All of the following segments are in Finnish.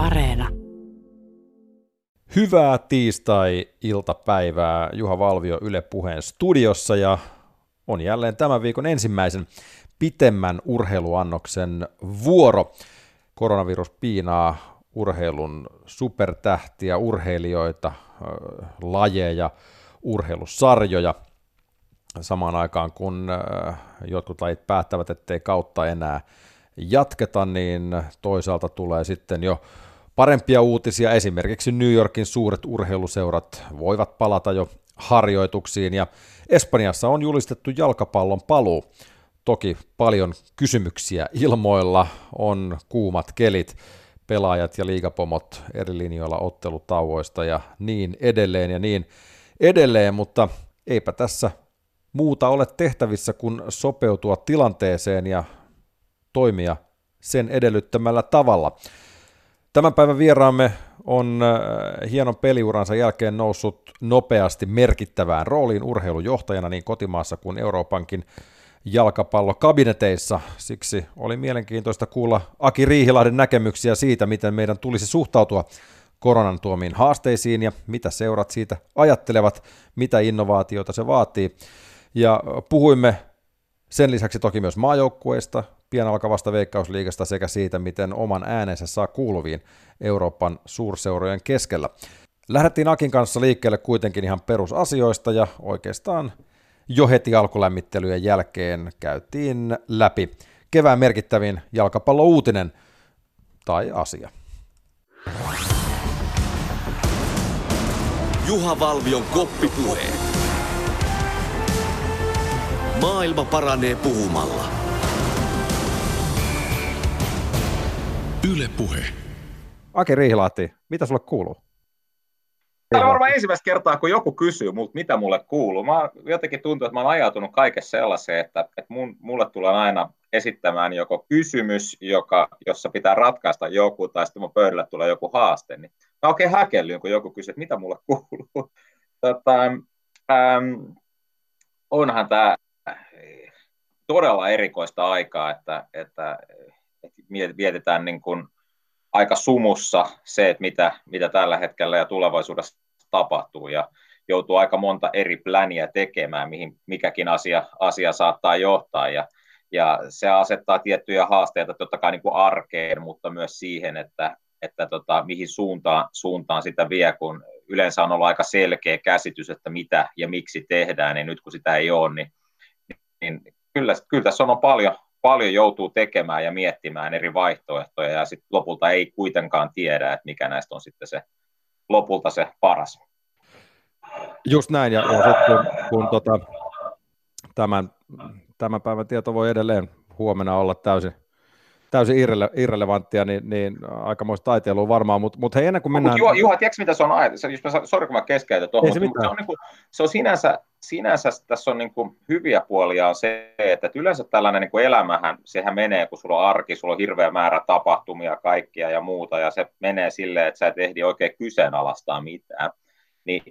Areena. Hyvää tiistai-iltapäivää Juha Valvio Yle Puheen studiossa ja on jälleen tämän viikon ensimmäisen pitemmän urheiluannoksen vuoro. Koronavirus piinaa urheilun supertähtiä, urheilijoita, lajeja, urheilusarjoja samaan aikaan kun jotkut lajit päättävät, ettei kautta enää jatketa, niin toisaalta tulee sitten jo parempia uutisia. Esimerkiksi New Yorkin suuret urheiluseurat voivat palata jo harjoituksiin ja Espanjassa on julistettu jalkapallon paluu. Toki paljon kysymyksiä ilmoilla, on kuumat kelit, pelaajat ja liigapomot eri linjoilla ottelutauoista ja niin edelleen ja niin edelleen, mutta eipä tässä muuta ole tehtävissä kuin sopeutua tilanteeseen ja toimia sen edellyttämällä tavalla. Tämän päivän vieraamme on äh, hienon peliuransa jälkeen noussut nopeasti merkittävään rooliin urheilujohtajana niin kotimaassa kuin Euroopankin jalkapallokabineteissa. Siksi oli mielenkiintoista kuulla Aki Riihilahden näkemyksiä siitä, miten meidän tulisi suhtautua koronan tuomiin haasteisiin ja mitä seurat siitä ajattelevat, mitä innovaatioita se vaatii. Ja puhuimme sen lisäksi toki myös maajoukkueista, pian alkavasta veikkausliigasta sekä siitä, miten oman äänensä saa kuuluviin Euroopan suurseurojen keskellä. Lähdettiin Akin kanssa liikkeelle kuitenkin ihan perusasioista ja oikeastaan jo heti alkulämmittelyjen jälkeen käytiin läpi kevään merkittävin jalkapallouutinen tai asia. Juha Valvion koppipuhe. Maailma paranee puhumalla. Yle Puhe. Ake Riihilahti, mitä sulle kuuluu? Tämä on varmaan ensimmäistä kertaa, kun joku kysyy multa, mitä mulle kuuluu. Mä jotenkin tuntuu, että mä olen ajautunut kaikessa sellaiseen, että, että mun, mulle tulee aina esittämään joko kysymys, joka, jossa pitää ratkaista joku, tai sitten mun pöydälle tulee joku haaste. Niin mä oikein häkellyin, kun joku kysyy, että mitä mulle kuuluu. Tota, ähm, onhan tämä todella erikoista aikaa, että, että vietetään niin kuin aika sumussa se, että mitä, mitä tällä hetkellä ja tulevaisuudessa tapahtuu. Ja joutuu aika monta eri pläniä tekemään, mihin mikäkin asia, asia saattaa johtaa. Ja, ja se asettaa tiettyjä haasteita totta kai niin kuin arkeen, mutta myös siihen, että, että tota, mihin suuntaan, suuntaan sitä vie, kun yleensä on ollut aika selkeä käsitys, että mitä ja miksi tehdään, niin nyt kun sitä ei ole, niin, niin kyllä, kyllä tässä on paljon, paljon joutuu tekemään ja miettimään eri vaihtoehtoja ja sitten lopulta ei kuitenkaan tiedä, että mikä näistä on sitten se lopulta se paras. Just näin, ja, ja sitten kun, kun tota, tämän, tämän päivän tieto voi edelleen huomenna olla täysin, täysin irrele, irrelevanttia, niin, niin aikamoista taiteilua varmaan, mutta mut hei ennen kuin mennään... Juha, Juha tiedätkö mitä se on ajatus? Sori kun mä keskeytän tuohon, se, mutta se, on, niin kuin, se on sinänsä, sinänsä tässä on niin kuin hyviä puolia on se, että yleensä tällainen niin kuin elämähän, sehän menee, kun sulla on arki, sulla on hirveä määrä tapahtumia, kaikkia ja muuta, ja se menee silleen, että sä et ehdi oikein kyseenalaistaa mitään. Niin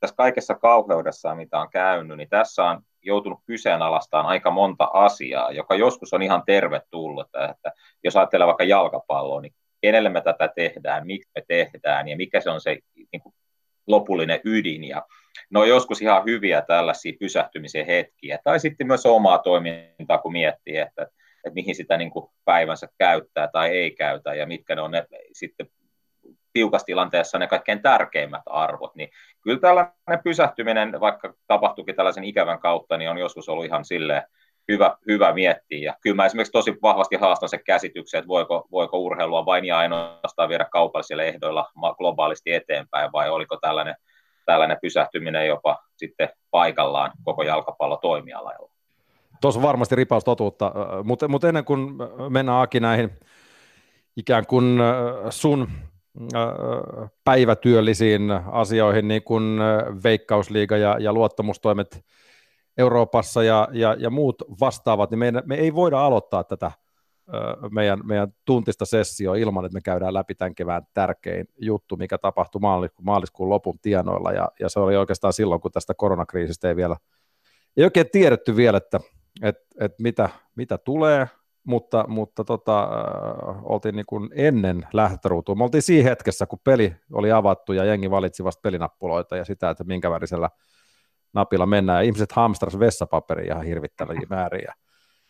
tässä kaikessa kauheudessa, mitä on käynyt, niin tässä on joutunut kyseenalaistamaan aika monta asiaa, joka joskus on ihan tervetullut. Että jos ajattelee vaikka jalkapalloa, niin kenelle me tätä tehdään, miksi me tehdään ja mikä se on se niin kuin, lopullinen ydin. Ja ne on joskus ihan hyviä tällaisia pysähtymisen hetkiä. Tai sitten myös omaa toimintaa, kun miettii, että, että mihin sitä niin kuin päivänsä käyttää tai ei käytä ja mitkä ne on ne sitten tiukassa tilanteessa ne kaikkein tärkeimmät arvot, niin kyllä tällainen pysähtyminen, vaikka tapahtuukin tällaisen ikävän kautta, niin on joskus ollut ihan silleen hyvä, hyvä miettiä. Ja kyllä mä esimerkiksi tosi vahvasti haastan se käsityksen, että voiko, voiko urheilua vain ja ainoastaan viedä kaupallisilla ehdoilla globaalisti eteenpäin, vai oliko tällainen, tällainen pysähtyminen jopa sitten paikallaan koko jalkapallotoimialalla. Tuossa on varmasti ripaus totuutta, mutta, mutta ennen kuin mennään Aki näihin ikään kuin sun päivätyöllisiin asioihin, niin kuin veikkausliiga ja, ja luottamustoimet Euroopassa ja, ja, ja muut vastaavat, niin me, me ei voida aloittaa tätä meidän, meidän tuntista sessio ilman, että me käydään läpi tämän kevään tärkein juttu, mikä tapahtui maaliskuun, maaliskuun lopun tienoilla, ja, ja se oli oikeastaan silloin, kun tästä koronakriisistä ei vielä, ei oikein tiedetty vielä, että, että, että mitä, mitä tulee, mutta, mutta tota, äh, oltiin niin kuin ennen lähtöruutua. Me oltiin siinä hetkessä, kun peli oli avattu ja jengi valitsi vasta pelinappuloita ja sitä, että minkä värisellä napilla mennään. Ja ihmiset hamstras vessapaperia ihan hirvittäviä määriä.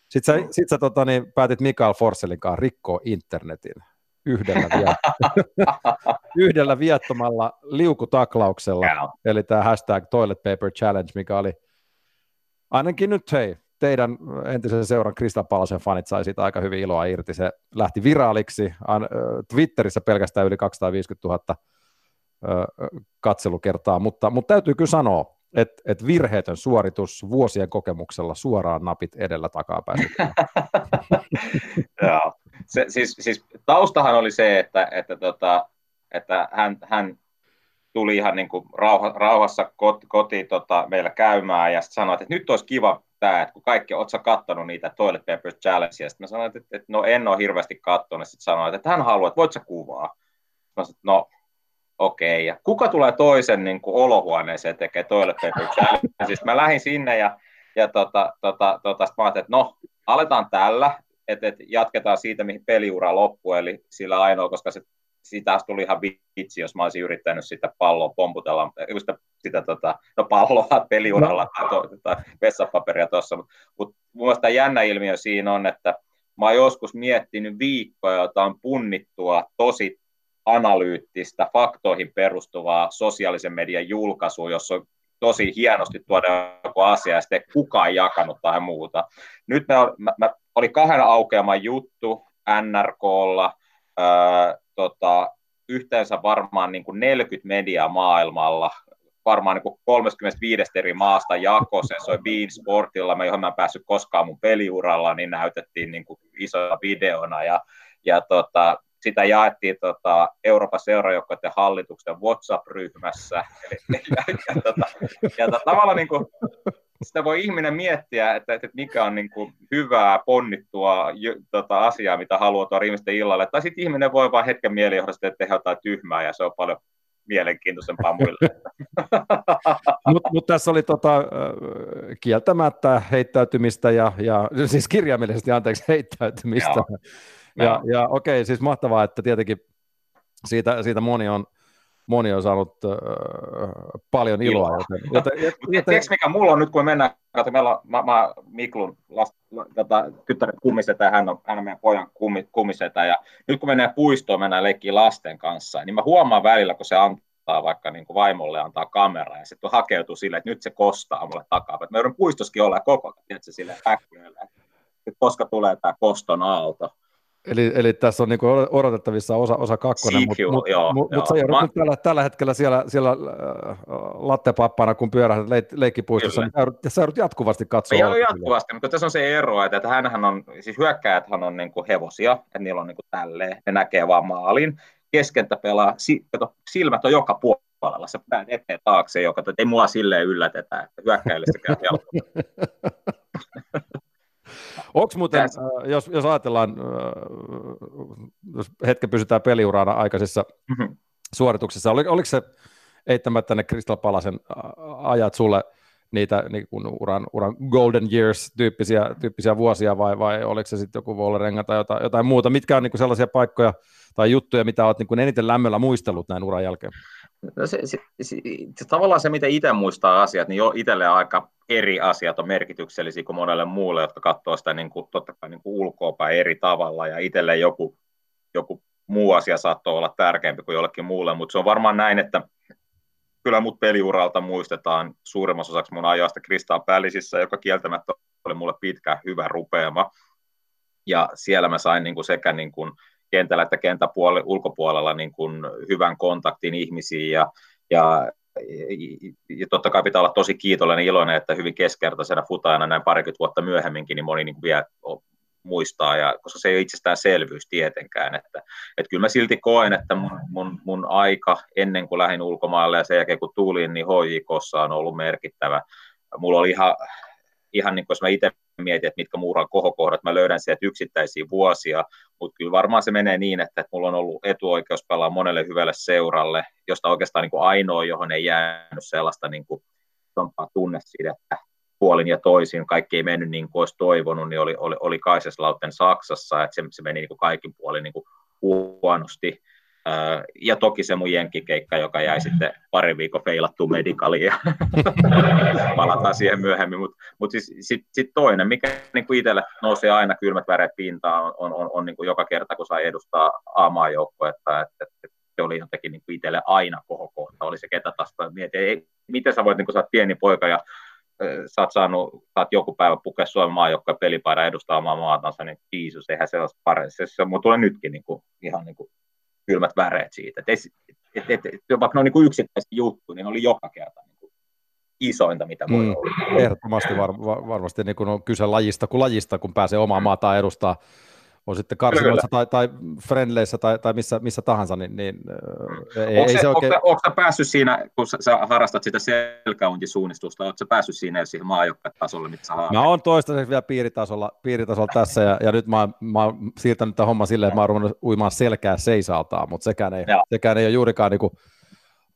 Sitten sä, sit sä tota, niin, päätit Mikael Forsellin kanssa rikkoa internetin yhdellä, viet- yhdellä viettomalla liukutaklauksella, eli tämä hashtag toilet paper challenge, mikä oli ainakin nyt hei, teidän entisen seuran Krista Palasen fanit sai siitä aika hyvin iloa irti. Se lähti viraaliksi. Twitterissä pelkästään yli 250 000 katselukertaa, mutta, mutta täytyy kyllä sanoa, että et virheetön suoritus vuosien kokemuksella suoraan napit edellä takapäin. Joo. Se, siis, siis, taustahan oli se, että, että, tota, että hän, hän tuli ihan niin kuin rauha, rauhassa kotiin koti, tota, meillä käymään ja sanoi, että nyt olisi kiva tämä, että kun kaikki, oot sä niitä Toilet Paper Challenge, ja sitten mä sanoin, että, että, no en ole hirveästi kattonut, sitten sanoin, että hän haluaa, että voit sä kuvaa. Mä sanoin, että no okei, okay. ja kuka tulee toisen niin kuin olohuoneeseen tekee Toilet Paper Challenge, siis mä lähdin sinne ja, ja tota, tota, tota, mä ajattelin, että no, aletaan tällä, että, että jatketaan siitä, mihin peliura loppuu, eli sillä ainoa, koska se siitä tuli ihan vitsi, jos mä olisin yrittänyt sitä palloa pomputella, sitä, sitä tota, no palloa peliuralla tai, to, tai vessapaperia tuossa, mutta mut, mun mielestä jännä ilmiö siinä on, että mä oon joskus miettinyt viikkoja jotain punnittua tosi analyyttistä, faktoihin perustuvaa sosiaalisen median julkaisua, jossa on tosi hienosti tuoda joku asia ja sitten kukaan jakanut tai muuta. Nyt me, mä, mä, oli kahden aukeaman juttu NRKlla, öö, tota, yhteensä varmaan niin kuin 40 mediaa maailmalla, varmaan niin kuin 35 eri maasta jako, se soi Bean Sportilla, johon mä en päässyt koskaan mun peliuralla, niin näytettiin niin kuin isona videona, ja, ja tota, sitä jaettiin tota, Euroopan seurajoukkoiden hallituksen WhatsApp-ryhmässä. Eli, ja, ja, tota, ja tota, tavallaan niin kuin, sitä voi ihminen miettiä, että, että mikä on niin kuin hyvää, ponnittua tota, asiaa, mitä haluaa tuoda ihmisten illalle. Tai sitten ihminen voi vain hetken mielijohdasta tehdä jotain tyhmää, ja se on paljon mielenkiintoisempaa muille. Mutta mut tässä oli tota, kieltämättä heittäytymistä, ja, ja siis kirjaimellisesti anteeksi heittäytymistä. Joo. Ja, ja okei, siis mahtavaa, että tietenkin siitä, siitä moni on moni on saanut äh, paljon iloa. iloa. Joten, joten, joten... Tiedätkö mikä mulla on nyt, kun me mennään, kato, meillä on, mä, mä Miklun last, tota, tyttäret kummisetä ja hän on, hän on meidän pojan kummi, kummisetä, ja nyt kun mennään puistoon, mennään leikkiä lasten kanssa, niin mä huomaan välillä, kun se antaa vaikka niin kuin vaimolle antaa kamera, ja sitten hakeutuu silleen, että nyt se kostaa mulle takaa. Että mä joudun puistoskin olla koko ajan, tiedätkö, silleen että koska tulee tämä koston aalto. Eli, eli tässä on niinku odotettavissa osa, osa kakkonen, mutta mut, mut, mut sä joudut tällä, tällä hetkellä siellä, siellä äh, lattepappana, kun pyörähdät leik, leikkipuistossa, niin sä joudut jatkuvasti katsoa. Ei jatkuvasti, mutta tässä on se ero, että, että hänhän on, siis hyökkäjäthän on niinku hevosia, että niillä on niinku tälleen, ne näkee vaan maalin. Keskentä pelaa, si, kato, silmät on joka puolella, sä päät eteen taakse, joka, että ei mua silleen yllätetä, että hyökkäjille se käy Onko muuten, äh, jos, jos ajatellaan, äh, jos hetken pysytään peliurana aikaisissa mm-hmm. suorituksissa, oli, oliko se eittämättä ne Crystal Palasen äh, ajat sulle niitä niin kuin uran, uran golden years tyyppisiä, tyyppisiä vuosia vai, vai oliko se sitten joku Vollerenga tai jotain, jotain muuta? Mitkä on niin kuin sellaisia paikkoja tai juttuja, mitä olet niin kuin eniten lämmöllä muistellut näin uran jälkeen? No se, se, se, se, tavallaan se, miten itse muistaa asiat, niin jo itselle aika eri asiat on merkityksellisiä kuin monelle muulle, jotka katsoo sitä niin kuin, totta kai niin kuin ulkoapäin eri tavalla, ja itselle joku, joku muu asia saattoi olla tärkeämpi kuin jollekin muulle, mutta se on varmaan näin, että kyllä mut peliuralta muistetaan suurimmassa osaksi mun ajasta Kristaan Pälisissä, joka kieltämättä oli mulle pitkä hyvä rupeama, ja siellä mä sain niin kuin sekä niin kuin kentällä että kentäpuolella, ulkopuolella niin kuin hyvän kontaktin ihmisiin ja, ja ja totta kai pitää olla tosi kiitollinen iloinen, että hyvin keskertaisena futajana näin parikymmentä vuotta myöhemminkin, niin moni niin vielä muistaa, ja, koska se ei ole itsestäänselvyys tietenkään. Että, että kyllä mä silti koen, että mun, mun, mun aika ennen kuin lähdin ulkomaille ja sen jälkeen kun tulin, niin HJKssa on ollut merkittävä. Mulla oli ihan, ihan niin kuin jos mä itse mietin, että mitkä muuran kohokohdat, mä löydän sieltä yksittäisiä vuosia, mutta kyllä varmaan se menee niin, että, mulla on ollut etuoikeus pelaa monelle hyvälle seuralle, josta oikeastaan niin kuin ainoa, johon ei jäänyt sellaista niin kuin, tunnesidettä, puolin ja toisin, kaikki ei mennyt niin kuin olisi toivonut, niin oli, oli, oli Kaiseslauten Saksassa, että se, se meni niin kuin kaikin puolin niin kuin huonosti. Ja toki se mun jenkkikeikka, joka jäi sitten pari viikon feilattu medikaliin ja palataan siihen myöhemmin. Mutta mut siis sitten sit toinen, mikä niin itselle nousee aina kylmät väreet pintaan, on, on, on, on niin kuin joka kerta, kun sai edustaa A-maajoukkuetta, että, että se oli jotenkin niin itselle aina kohokohta, oli se ketä taas mietin, ei, miten sä voit, niin kun sä oot pieni poika ja sä oot saanut, sä oot joku päivä pukea Suomen maajoukkojen pelipaida edustaa omaa maatansa, niin Jeesus, eihän se ole parempi. Se, se mun tulee nytkin niin kuin, ihan niin kuin kylmät väreet siitä. Et, et, et, et, vaikka ne on niin yksittäisiä juttuja, niin ne oli joka kerta niin kuin isointa, mitä voi mm, olla. Ehdottomasti var, var, varmasti niin kuin on kyse lajista kuin lajista, kun pääsee omaa maataan edustaa on sitten karsinoissa tai, tai friendleissä tai, tai missä, missä tahansa, niin, niin ei, onko, ei se, se oikein... Onko, onko päässyt siinä, kun sä, sä harrastat sitä selkäuntisuunnistusta, oletko päässyt siinä siihen maajokkatasolle, mitä sä? Mä oon toistaiseksi vielä piiritasolla, piiritasolla tässä, ja, ja nyt mä, mä oon siirtänyt tämän homman silleen, että mä oon ruvennut uimaan selkää seisaltaan, mutta sekään ei, sekään ei ole juurikaan niin kuin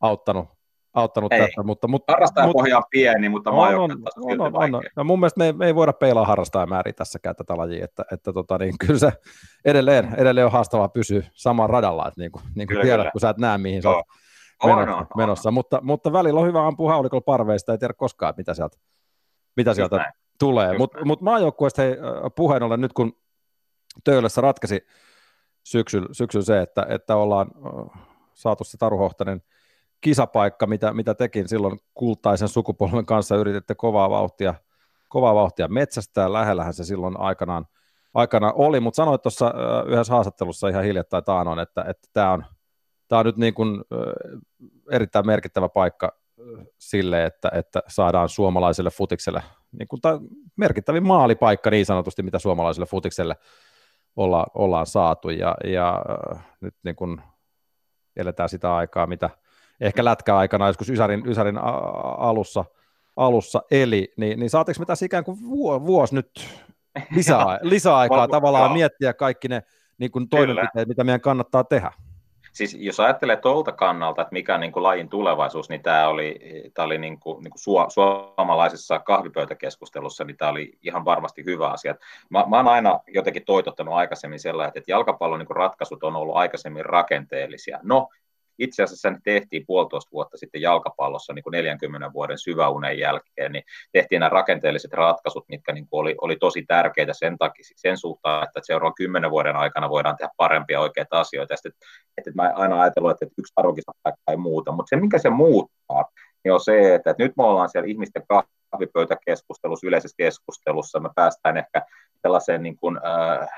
auttanut, auttanut ei. tässä. Mutta, mutta, Harrastajapohja on pieni, mutta on, on, on, on, on, on. Ja mun mielestä me ei, me ei voida peilaa harrastajamääriä tässäkään tätä lajia, että, että tota, niin kyllä se edelleen, edelleen on haastavaa pysyä saman radalla, että niin kuin, niin kuin tiedät, kyllä. kun sä et näe, mihin sä oot menossa. On, on, menossa. On. Mutta, mutta välillä on hyvä ampua haulikolla parveista, ei tiedä koskaan, mitä sieltä, mitä sieltä näin. tulee. Mutta mut maajoukkueesta puheen ollen nyt, kun Töölössä ratkesi syksyllä syksy se, että, että ollaan saatu se Taru Hohtanen – kisapaikka, mitä, mitä tekin silloin kultaisen sukupolven kanssa yrititte kovaa vauhtia, kovaa vauhtia metsästää, lähellähän se silloin aikanaan, aikanaan oli, mutta sanoit tuossa yhdessä haastattelussa ihan hiljattain taanoin, että, tämä on, tämä on nyt niin kuin, erittäin merkittävä paikka sille, että, että saadaan suomalaiselle futikselle niin kuin tämä merkittävin maalipaikka niin sanotusti, mitä suomalaiselle futikselle olla, ollaan saatu, ja, ja nyt niin kuin eletään sitä aikaa, mitä – ehkä lätkäaikana joskus Ysärin, Ysärin alussa, alussa eli, niin, niin saatiinko me tässä ikään kuin vuosi nyt lisää, lisäaikaa tavallaan miettiä kaikki ne niin kuin toimenpiteet, Kyllä. mitä meidän kannattaa tehdä? Siis jos ajattelee tuolta kannalta, että mikä on niin kuin lajin tulevaisuus, niin tämä oli, tämä oli niin kuin, niin kuin suomalaisessa kahvipöytäkeskustelussa, niin tämä oli ihan varmasti hyvä asia. Mä, mä oon aina jotenkin toitottanut aikaisemmin sellainen, että jalkapallon niin kuin ratkaisut on ollut aikaisemmin rakenteellisia. No, itse asiassa se tehtiin puolitoista vuotta sitten jalkapallossa niin kuin 40 vuoden syväunen jälkeen, niin tehtiin nämä rakenteelliset ratkaisut, mitkä niin kuin oli, oli tosi tärkeitä sen takia, sen suhtaan, että seuraavan kymmenen vuoden aikana voidaan tehdä parempia oikeita asioita. Sitten, että, mä aina ajatellut, että yksi arvokisapaikka ei muuta, mutta se, mikä se muuttaa, niin on se, että, että nyt me ollaan siellä ihmisten kahvipöytäkeskustelussa, yleisessä keskustelussa, me päästään ehkä sellaiseen niin kuin, äh,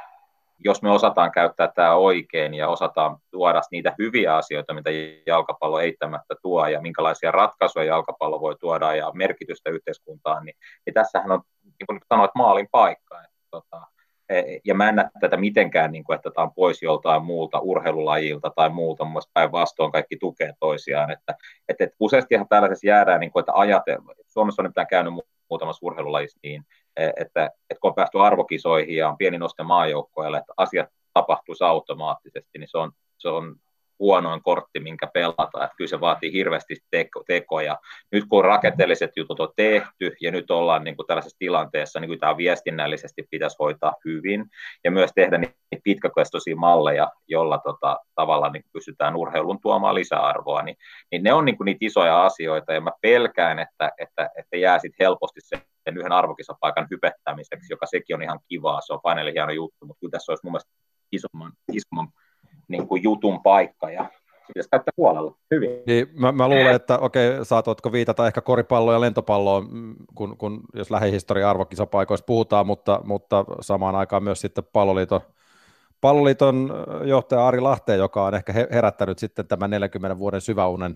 jos me osataan käyttää tämä oikein ja osataan tuoda niitä hyviä asioita, mitä jalkapallo eittämättä tuo ja minkälaisia ratkaisuja jalkapallo voi tuoda ja merkitystä yhteiskuntaan, niin, niin tässähän on, niin kuin sanoit, maalin paikka. Että, tota, e, ja mä en näe tätä mitenkään, niin kuin, että tämä on pois joltain muulta urheilulajilta tai muulta, mun päinvastoin kaikki tukee toisiaan. Että, että, että useastihan tällaisessa jäädään, niin kuin, että ajatella, Suomessa on nyt käynyt muutamassa urheilulajissa niin, että, että kun on päästy arvokisoihin ja on pieni noste maajoukkoille, että asiat tapahtuisi automaattisesti, niin se on, se on huonoin kortti, minkä pelata. Että kyllä se vaatii hirveästi teko, tekoja. Nyt kun rakenteelliset jutut on tehty ja nyt ollaan niin kuin tällaisessa tilanteessa, niin kuin tämä viestinnällisesti pitäisi hoitaa hyvin ja myös tehdä niitä pitkäkestoisia malleja, jolla tota, tavallaan niin pystytään urheilun tuomaan lisäarvoa, niin, niin ne on niin kuin niitä isoja asioita ja mä pelkään, että, että, että jää sitten helposti sen yhden arvokisapaikan hypettämiseksi, joka sekin on ihan kivaa, se on paneeli hieno juttu, mutta kyllä tässä olisi mun mielestä isomman, isomman niin kuin jutun paikka ja pitäisi käyttää huolella hyvin. Niin, mä, mä luulen, että okei, saatoitko viitata ehkä koripalloon ja lentopalloon, mm, kun, kun jos lähihistoria arvokisapaikoissa puhutaan, mutta, mutta samaan aikaan myös sitten palloliiton, palloliiton johtaja Ari Lahteen, joka on ehkä herättänyt sitten tämän 40 vuoden syväunen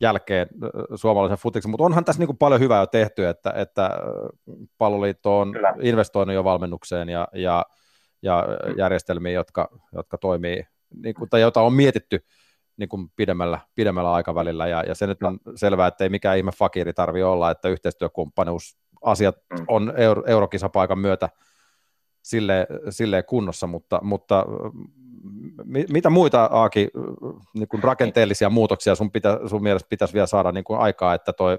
jälkeen suomalaisen futiksen, mutta onhan tässä niin kuin paljon hyvää jo tehty, että, että palloliitto on Kyllä. investoinut jo valmennukseen ja, ja, ja järjestelmiin, jotka, jotka toimii niin kuin, tai jota on mietitty niin kuin pidemmällä, pidemmällä aikavälillä, ja, ja se nyt on selvää, että ei mikään ihme fakiri tarvi olla, että yhteistyökumppanuusasiat mm. on euro, eurokisapaikan myötä sille, silleen kunnossa, mutta, mutta mitä muita Aaki, niin kuin rakenteellisia muutoksia sun, pitä, sun mielestä pitäisi vielä saada niin kuin aikaa, että toi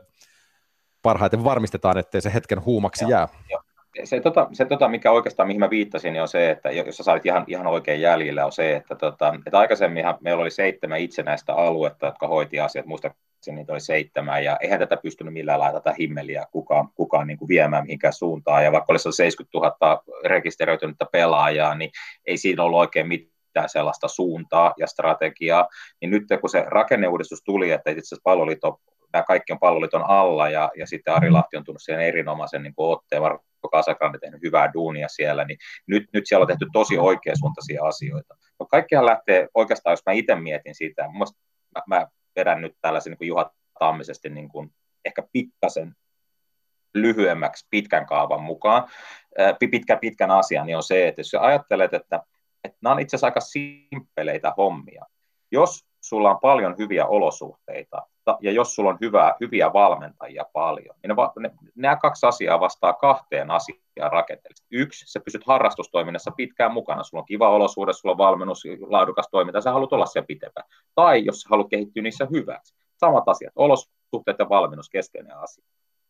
parhaiten varmistetaan, ettei se hetken huumaksi jää. Joo. Se, tota, se tota, mikä oikeastaan, mihin mä viittasin, niin on se, että jos sä sait ihan, ihan oikein jäljillä, on se, että, tota, että aikaisemminhan meillä oli seitsemän itsenäistä aluetta, jotka hoiti asiat, muistaakseni niitä oli seitsemän, ja eihän tätä pystynyt millään lailla tätä himmeliä kukaan, kukaan niin kuin viemään mihinkään suuntaan, ja vaikka olisi 70 000 rekisteröitynyttä pelaajaa, niin ei siinä ollut oikein mitään sellaista suuntaa ja strategiaa, niin nyt kun se rakenneuudistus tuli, että itse asiassa palloliitto nämä kaikki on palloliiton alla ja, ja sitten Ari Lahti on tullut siihen erinomaisen niin otteen, Marko Kasakrande tehnyt hyvää duunia siellä, niin nyt, nyt siellä on tehty tosi oikeasuuntaisia asioita. No kaikkihan lähtee oikeastaan, jos mä itse mietin siitä, mä, mä vedän nyt tällaisen niin kuin Juha Tammisesti niin kuin ehkä pikkasen lyhyemmäksi pitkän kaavan mukaan, pitkä, pitkän asian, niin on se, että jos ajattelet, että, että nämä on itse asiassa aika simppeleitä hommia. Jos sulla on paljon hyviä olosuhteita, ja jos sulla on hyvää, hyviä valmentajia paljon, niin ne, ne, nämä kaksi asiaa vastaa kahteen asiaan rakenteellisesti. Yksi, sä pysyt harrastustoiminnassa pitkään mukana, sulla on kiva olosuhde, sulla on valmennus, laadukas toiminta, sä haluat olla siellä pitempään. Tai jos sä haluat kehittyä niissä hyväksi. Samat asiat, olosuhteet ja valmennus, keskeinen asia.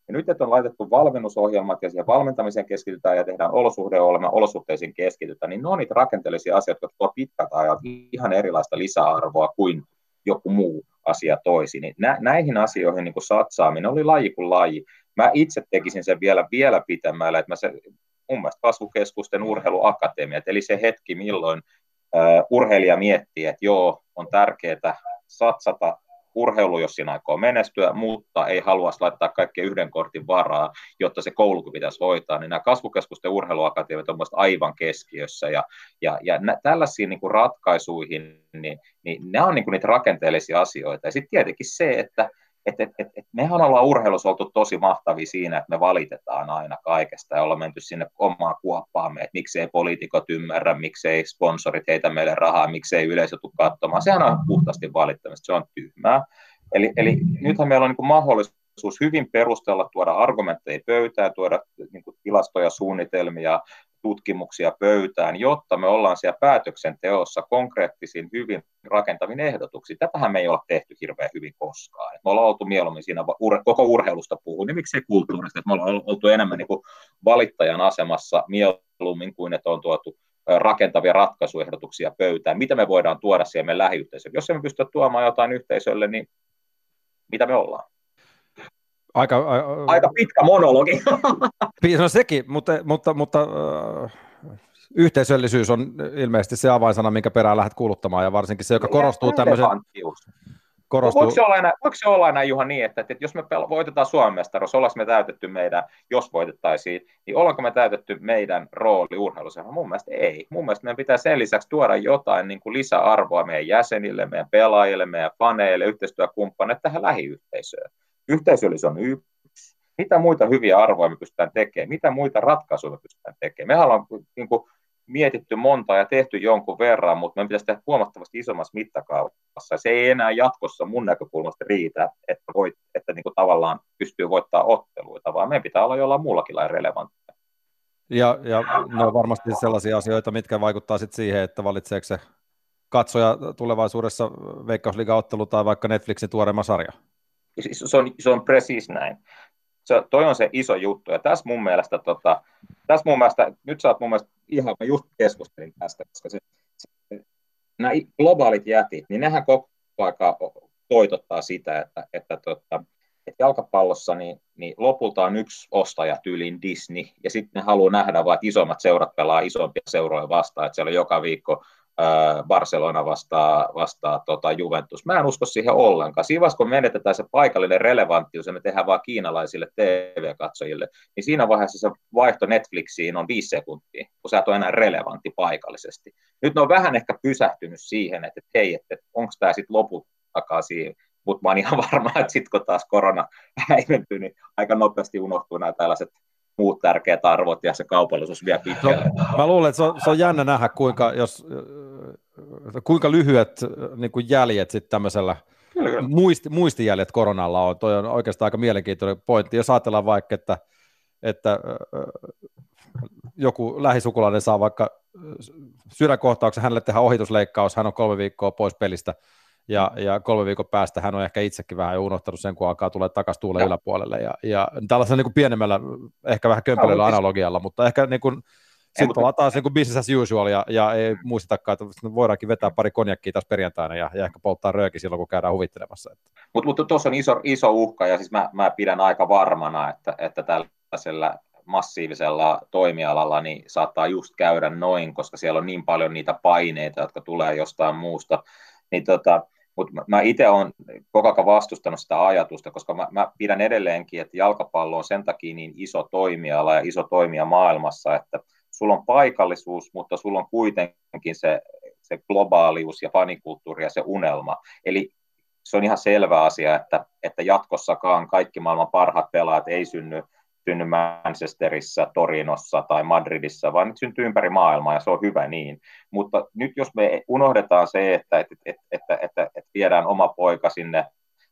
Ja nyt, että on laitettu valmennusohjelmat ja siihen valmentamiseen keskitytään ja tehdään olosuhdeohjelma, olosuhteisiin keskitytään, niin ne on niitä rakenteellisia asioita, jotka tuovat pitkältä ajalta ihan erilaista lisäarvoa kuin joku muu asia toisi. Niin nä, näihin asioihin niin kuin satsaaminen oli laji kuin laji. Mä itse tekisin sen vielä, vielä pitemmällä, että mä se, mun mielestä kasvukeskusten urheiluakatemiat, eli se hetki, milloin uh, urheilija miettii, että joo, on tärkeää satsata urheilu, jos siinä aikoo menestyä, mutta ei halua laittaa kaikkea yhden kortin varaa, jotta se koulukin pitäisi hoitaa, niin nämä kasvukeskusten urheiluakatemiat on aivan keskiössä, ja, ja, ja nä, tällaisiin niin kuin ratkaisuihin, niin, niin nämä on niin kuin niitä rakenteellisia asioita, ja sitten tietenkin se, että et, et, et, et mehän ollaan urheilussa oltu tosi mahtavia siinä, että me valitetaan aina kaikesta ja ollaan menty sinne omaan kuoppaamme, että miksei poliitikot ymmärrä, miksei sponsorit heitä meille rahaa, miksei yleisö tule katsomaan. Sehän on puhtaasti valittamista, se on tyhmää. Eli, eli nythän meillä on niin mahdollisuus hyvin perustella, tuoda argumentteja pöytään, tuoda niin tilastoja, suunnitelmia, tutkimuksia pöytään, jotta me ollaan siellä päätöksenteossa konkreettisin, hyvin rakentavin ehdotuksiin. Tätähän me ei ole tehty hirveän hyvin koskaan. me ollaan oltu mieluummin siinä koko urheilusta puhuu, niin miksei kulttuurista, että me ollaan oltu enemmän niin kuin valittajan asemassa mieluummin kuin että on tuotu rakentavia ratkaisuehdotuksia pöytään. Mitä me voidaan tuoda siihen meidän lähiyhteisöön? Jos emme pysty tuomaan jotain yhteisölle, niin mitä me ollaan? Aika, a, Aika pitkä monologi. No sekin, mutta, mutta, mutta äh, yhteisöllisyys on ilmeisesti se avainsana, minkä perään lähdet kuuluttamaan, ja varsinkin se, joka korostuu tämmöisen... Korostuu... Voiko, se olla aina, voiko se olla aina, Juha, niin, että, että jos me voitetaan Suomen mestaruus, ollaanko me täytetty meidän, jos voitettaisiin, niin ollaanko me täytetty meidän rooli urheilussa? Mun mielestä ei. Mun mielestä meidän pitää sen lisäksi tuoda jotain niin kuin lisäarvoa meidän jäsenille, meidän pelaajille, meidän faneille, yhteistyökumppaneille tähän lähiyhteisöön. Yhteisöllisyys on yksi. Mitä muita hyviä arvoja me pystytään tekemään? Mitä muita ratkaisuja me pystytään tekemään? Me ollaan niin kuin, mietitty monta ja tehty jonkun verran, mutta meidän pitäisi tehdä huomattavasti isommassa mittakaavassa. Se ei enää jatkossa mun näkökulmasta riitä, että, voit, että niin kuin tavallaan pystyy voittaa otteluita, vaan meidän pitää olla jollain muullakin lailla relevantteja. Ja, ja ne on varmasti sellaisia asioita, mitkä vaikuttaa sitten siihen, että valitseeko se katsoja tulevaisuudessa Veikkausliiga-ottelu tai vaikka Netflixin tuoreema sarja. Se on, se on precis näin. Se, toi on se iso juttu. Ja tässä mun mielestä, tota, tässä mun mielestä nyt sä oot mun mielestä ihan, mä just keskustelin tästä, koska se, se, nämä globaalit jätit, niin nehän koko aika toitottaa sitä, että, että, tota, että jalkapallossa niin, niin lopulta on yksi ostaja tyyliin Disney, ja sitten ne haluaa nähdä vaan, että isommat seurat pelaa isompia seuroja vastaan, että siellä on joka viikko Barcelona vastaa, vastaa tota Juventus. Mä en usko siihen ollenkaan. Siinä vaiheessa, kun menetetään se paikallinen relevanttius ja me tehdään vaan kiinalaisille TV-katsojille, niin siinä vaiheessa se vaihto Netflixiin on viisi sekuntia, kun sä et ole enää relevantti paikallisesti. Nyt ne on vähän ehkä pysähtynyt siihen, että hei, että onko tämä sitten loput takaa siihen, mutta mä oon ihan varma, että sitten kun taas korona häiventyy, niin aika nopeasti unohtuu nämä tällaiset muut tärkeät arvot ja se kaupallisuus vielä pitkälle. No, mä luulen, että se on, se on jännä nähdä, kuinka, jos, kuinka lyhyet niin kuin jäljet sitten tämmöisellä muisti, muistijäljet koronalla on. Toi on oikeastaan aika mielenkiintoinen pointti. Jos ajatellaan vaikka, että, että joku lähisukulainen saa vaikka sydänkohtauksen, hänelle tehdään ohitusleikkaus, hän on kolme viikkoa pois pelistä, ja, ja kolme viikon päästä hän on ehkä itsekin vähän unohtanut sen, kun alkaa tulla takaisin tuulen ja. yläpuolelle. Ja, ja tällaisella niin kuin pienemmällä, ehkä vähän kömpelöllä analogialla, mutta ehkä niin kuin, sitten ollaan taas niin business as usual ja, ja ei muistetakaan, että voidaankin vetää pari konjakkia taas perjantaina ja, ja ehkä polttaa rööki silloin, kun käydään huvittelemassa. Mutta mut, tuossa on iso, iso uhka ja siis mä, mä pidän aika varmana, että, että tällaisella massiivisella toimialalla niin saattaa just käydä noin, koska siellä on niin paljon niitä paineita, jotka tulee jostain muusta. Niin tota, mutta mä, mä itse olen koko ajan vastustanut sitä ajatusta, koska mä, mä pidän edelleenkin, että jalkapallo on sen takia niin iso toimiala ja iso toimija maailmassa, että sulla on paikallisuus, mutta sulla on kuitenkin se, se globaalius ja fanikulttuuri ja se unelma. Eli se on ihan selvä asia, että, että jatkossakaan kaikki maailman parhaat pelaajat ei synny synny Manchesterissa, Torinossa tai Madridissa, vaan nyt syntyy ympäri maailmaa ja se on hyvä niin. Mutta nyt jos me unohdetaan se, että, että, että, että, että, että viedään oma poika sinne,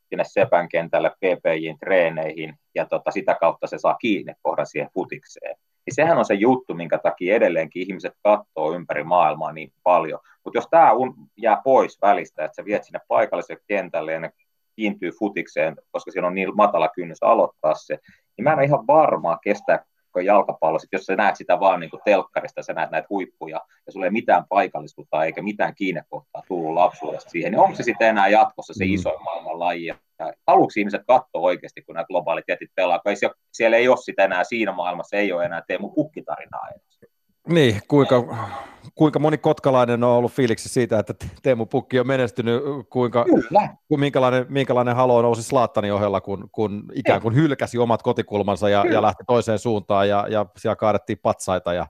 sinne Sepän kentälle PPJin treeneihin ja tota, sitä kautta se saa kiinni kohdan siihen futikseen, niin sehän on se juttu, minkä takia edelleenkin ihmiset katsoo ympäri maailmaa niin paljon. Mutta jos tämä jää pois välistä, että sä viet sinne paikalliselle kentälle ja ne kiintyy futikseen, koska siinä on niin matala kynnys aloittaa se, niin mä en ole ihan varma, kestää jalkapallo, sit jos sä näet sitä vaan niin kuin telkkarista, sä näet näitä huippuja, ja sulla ei mitään paikallisuutta eikä mitään kiinnekohtaa tullut lapsuudesta siihen, niin onko se sitten enää jatkossa se mm. iso maailman laji? Ja aluksi ihmiset katsoo oikeasti, kun nämä globaalit jätit pelaa, kun ei, siellä ei ole sitä enää siinä maailmassa, ei ole enää Teemu Pukkitarinaa edes. Niin, kuinka, kuinka moni kotkalainen on ollut fiiliksi siitä, että Teemu Pukki on menestynyt, kuinka, ku, minkälainen, minkälainen halo nousi Slaattanin ohella, kun, kun ikään kuin hylkäsi omat kotikulmansa ja, ja lähti toiseen suuntaan ja, ja siellä kaadettiin patsaita ja,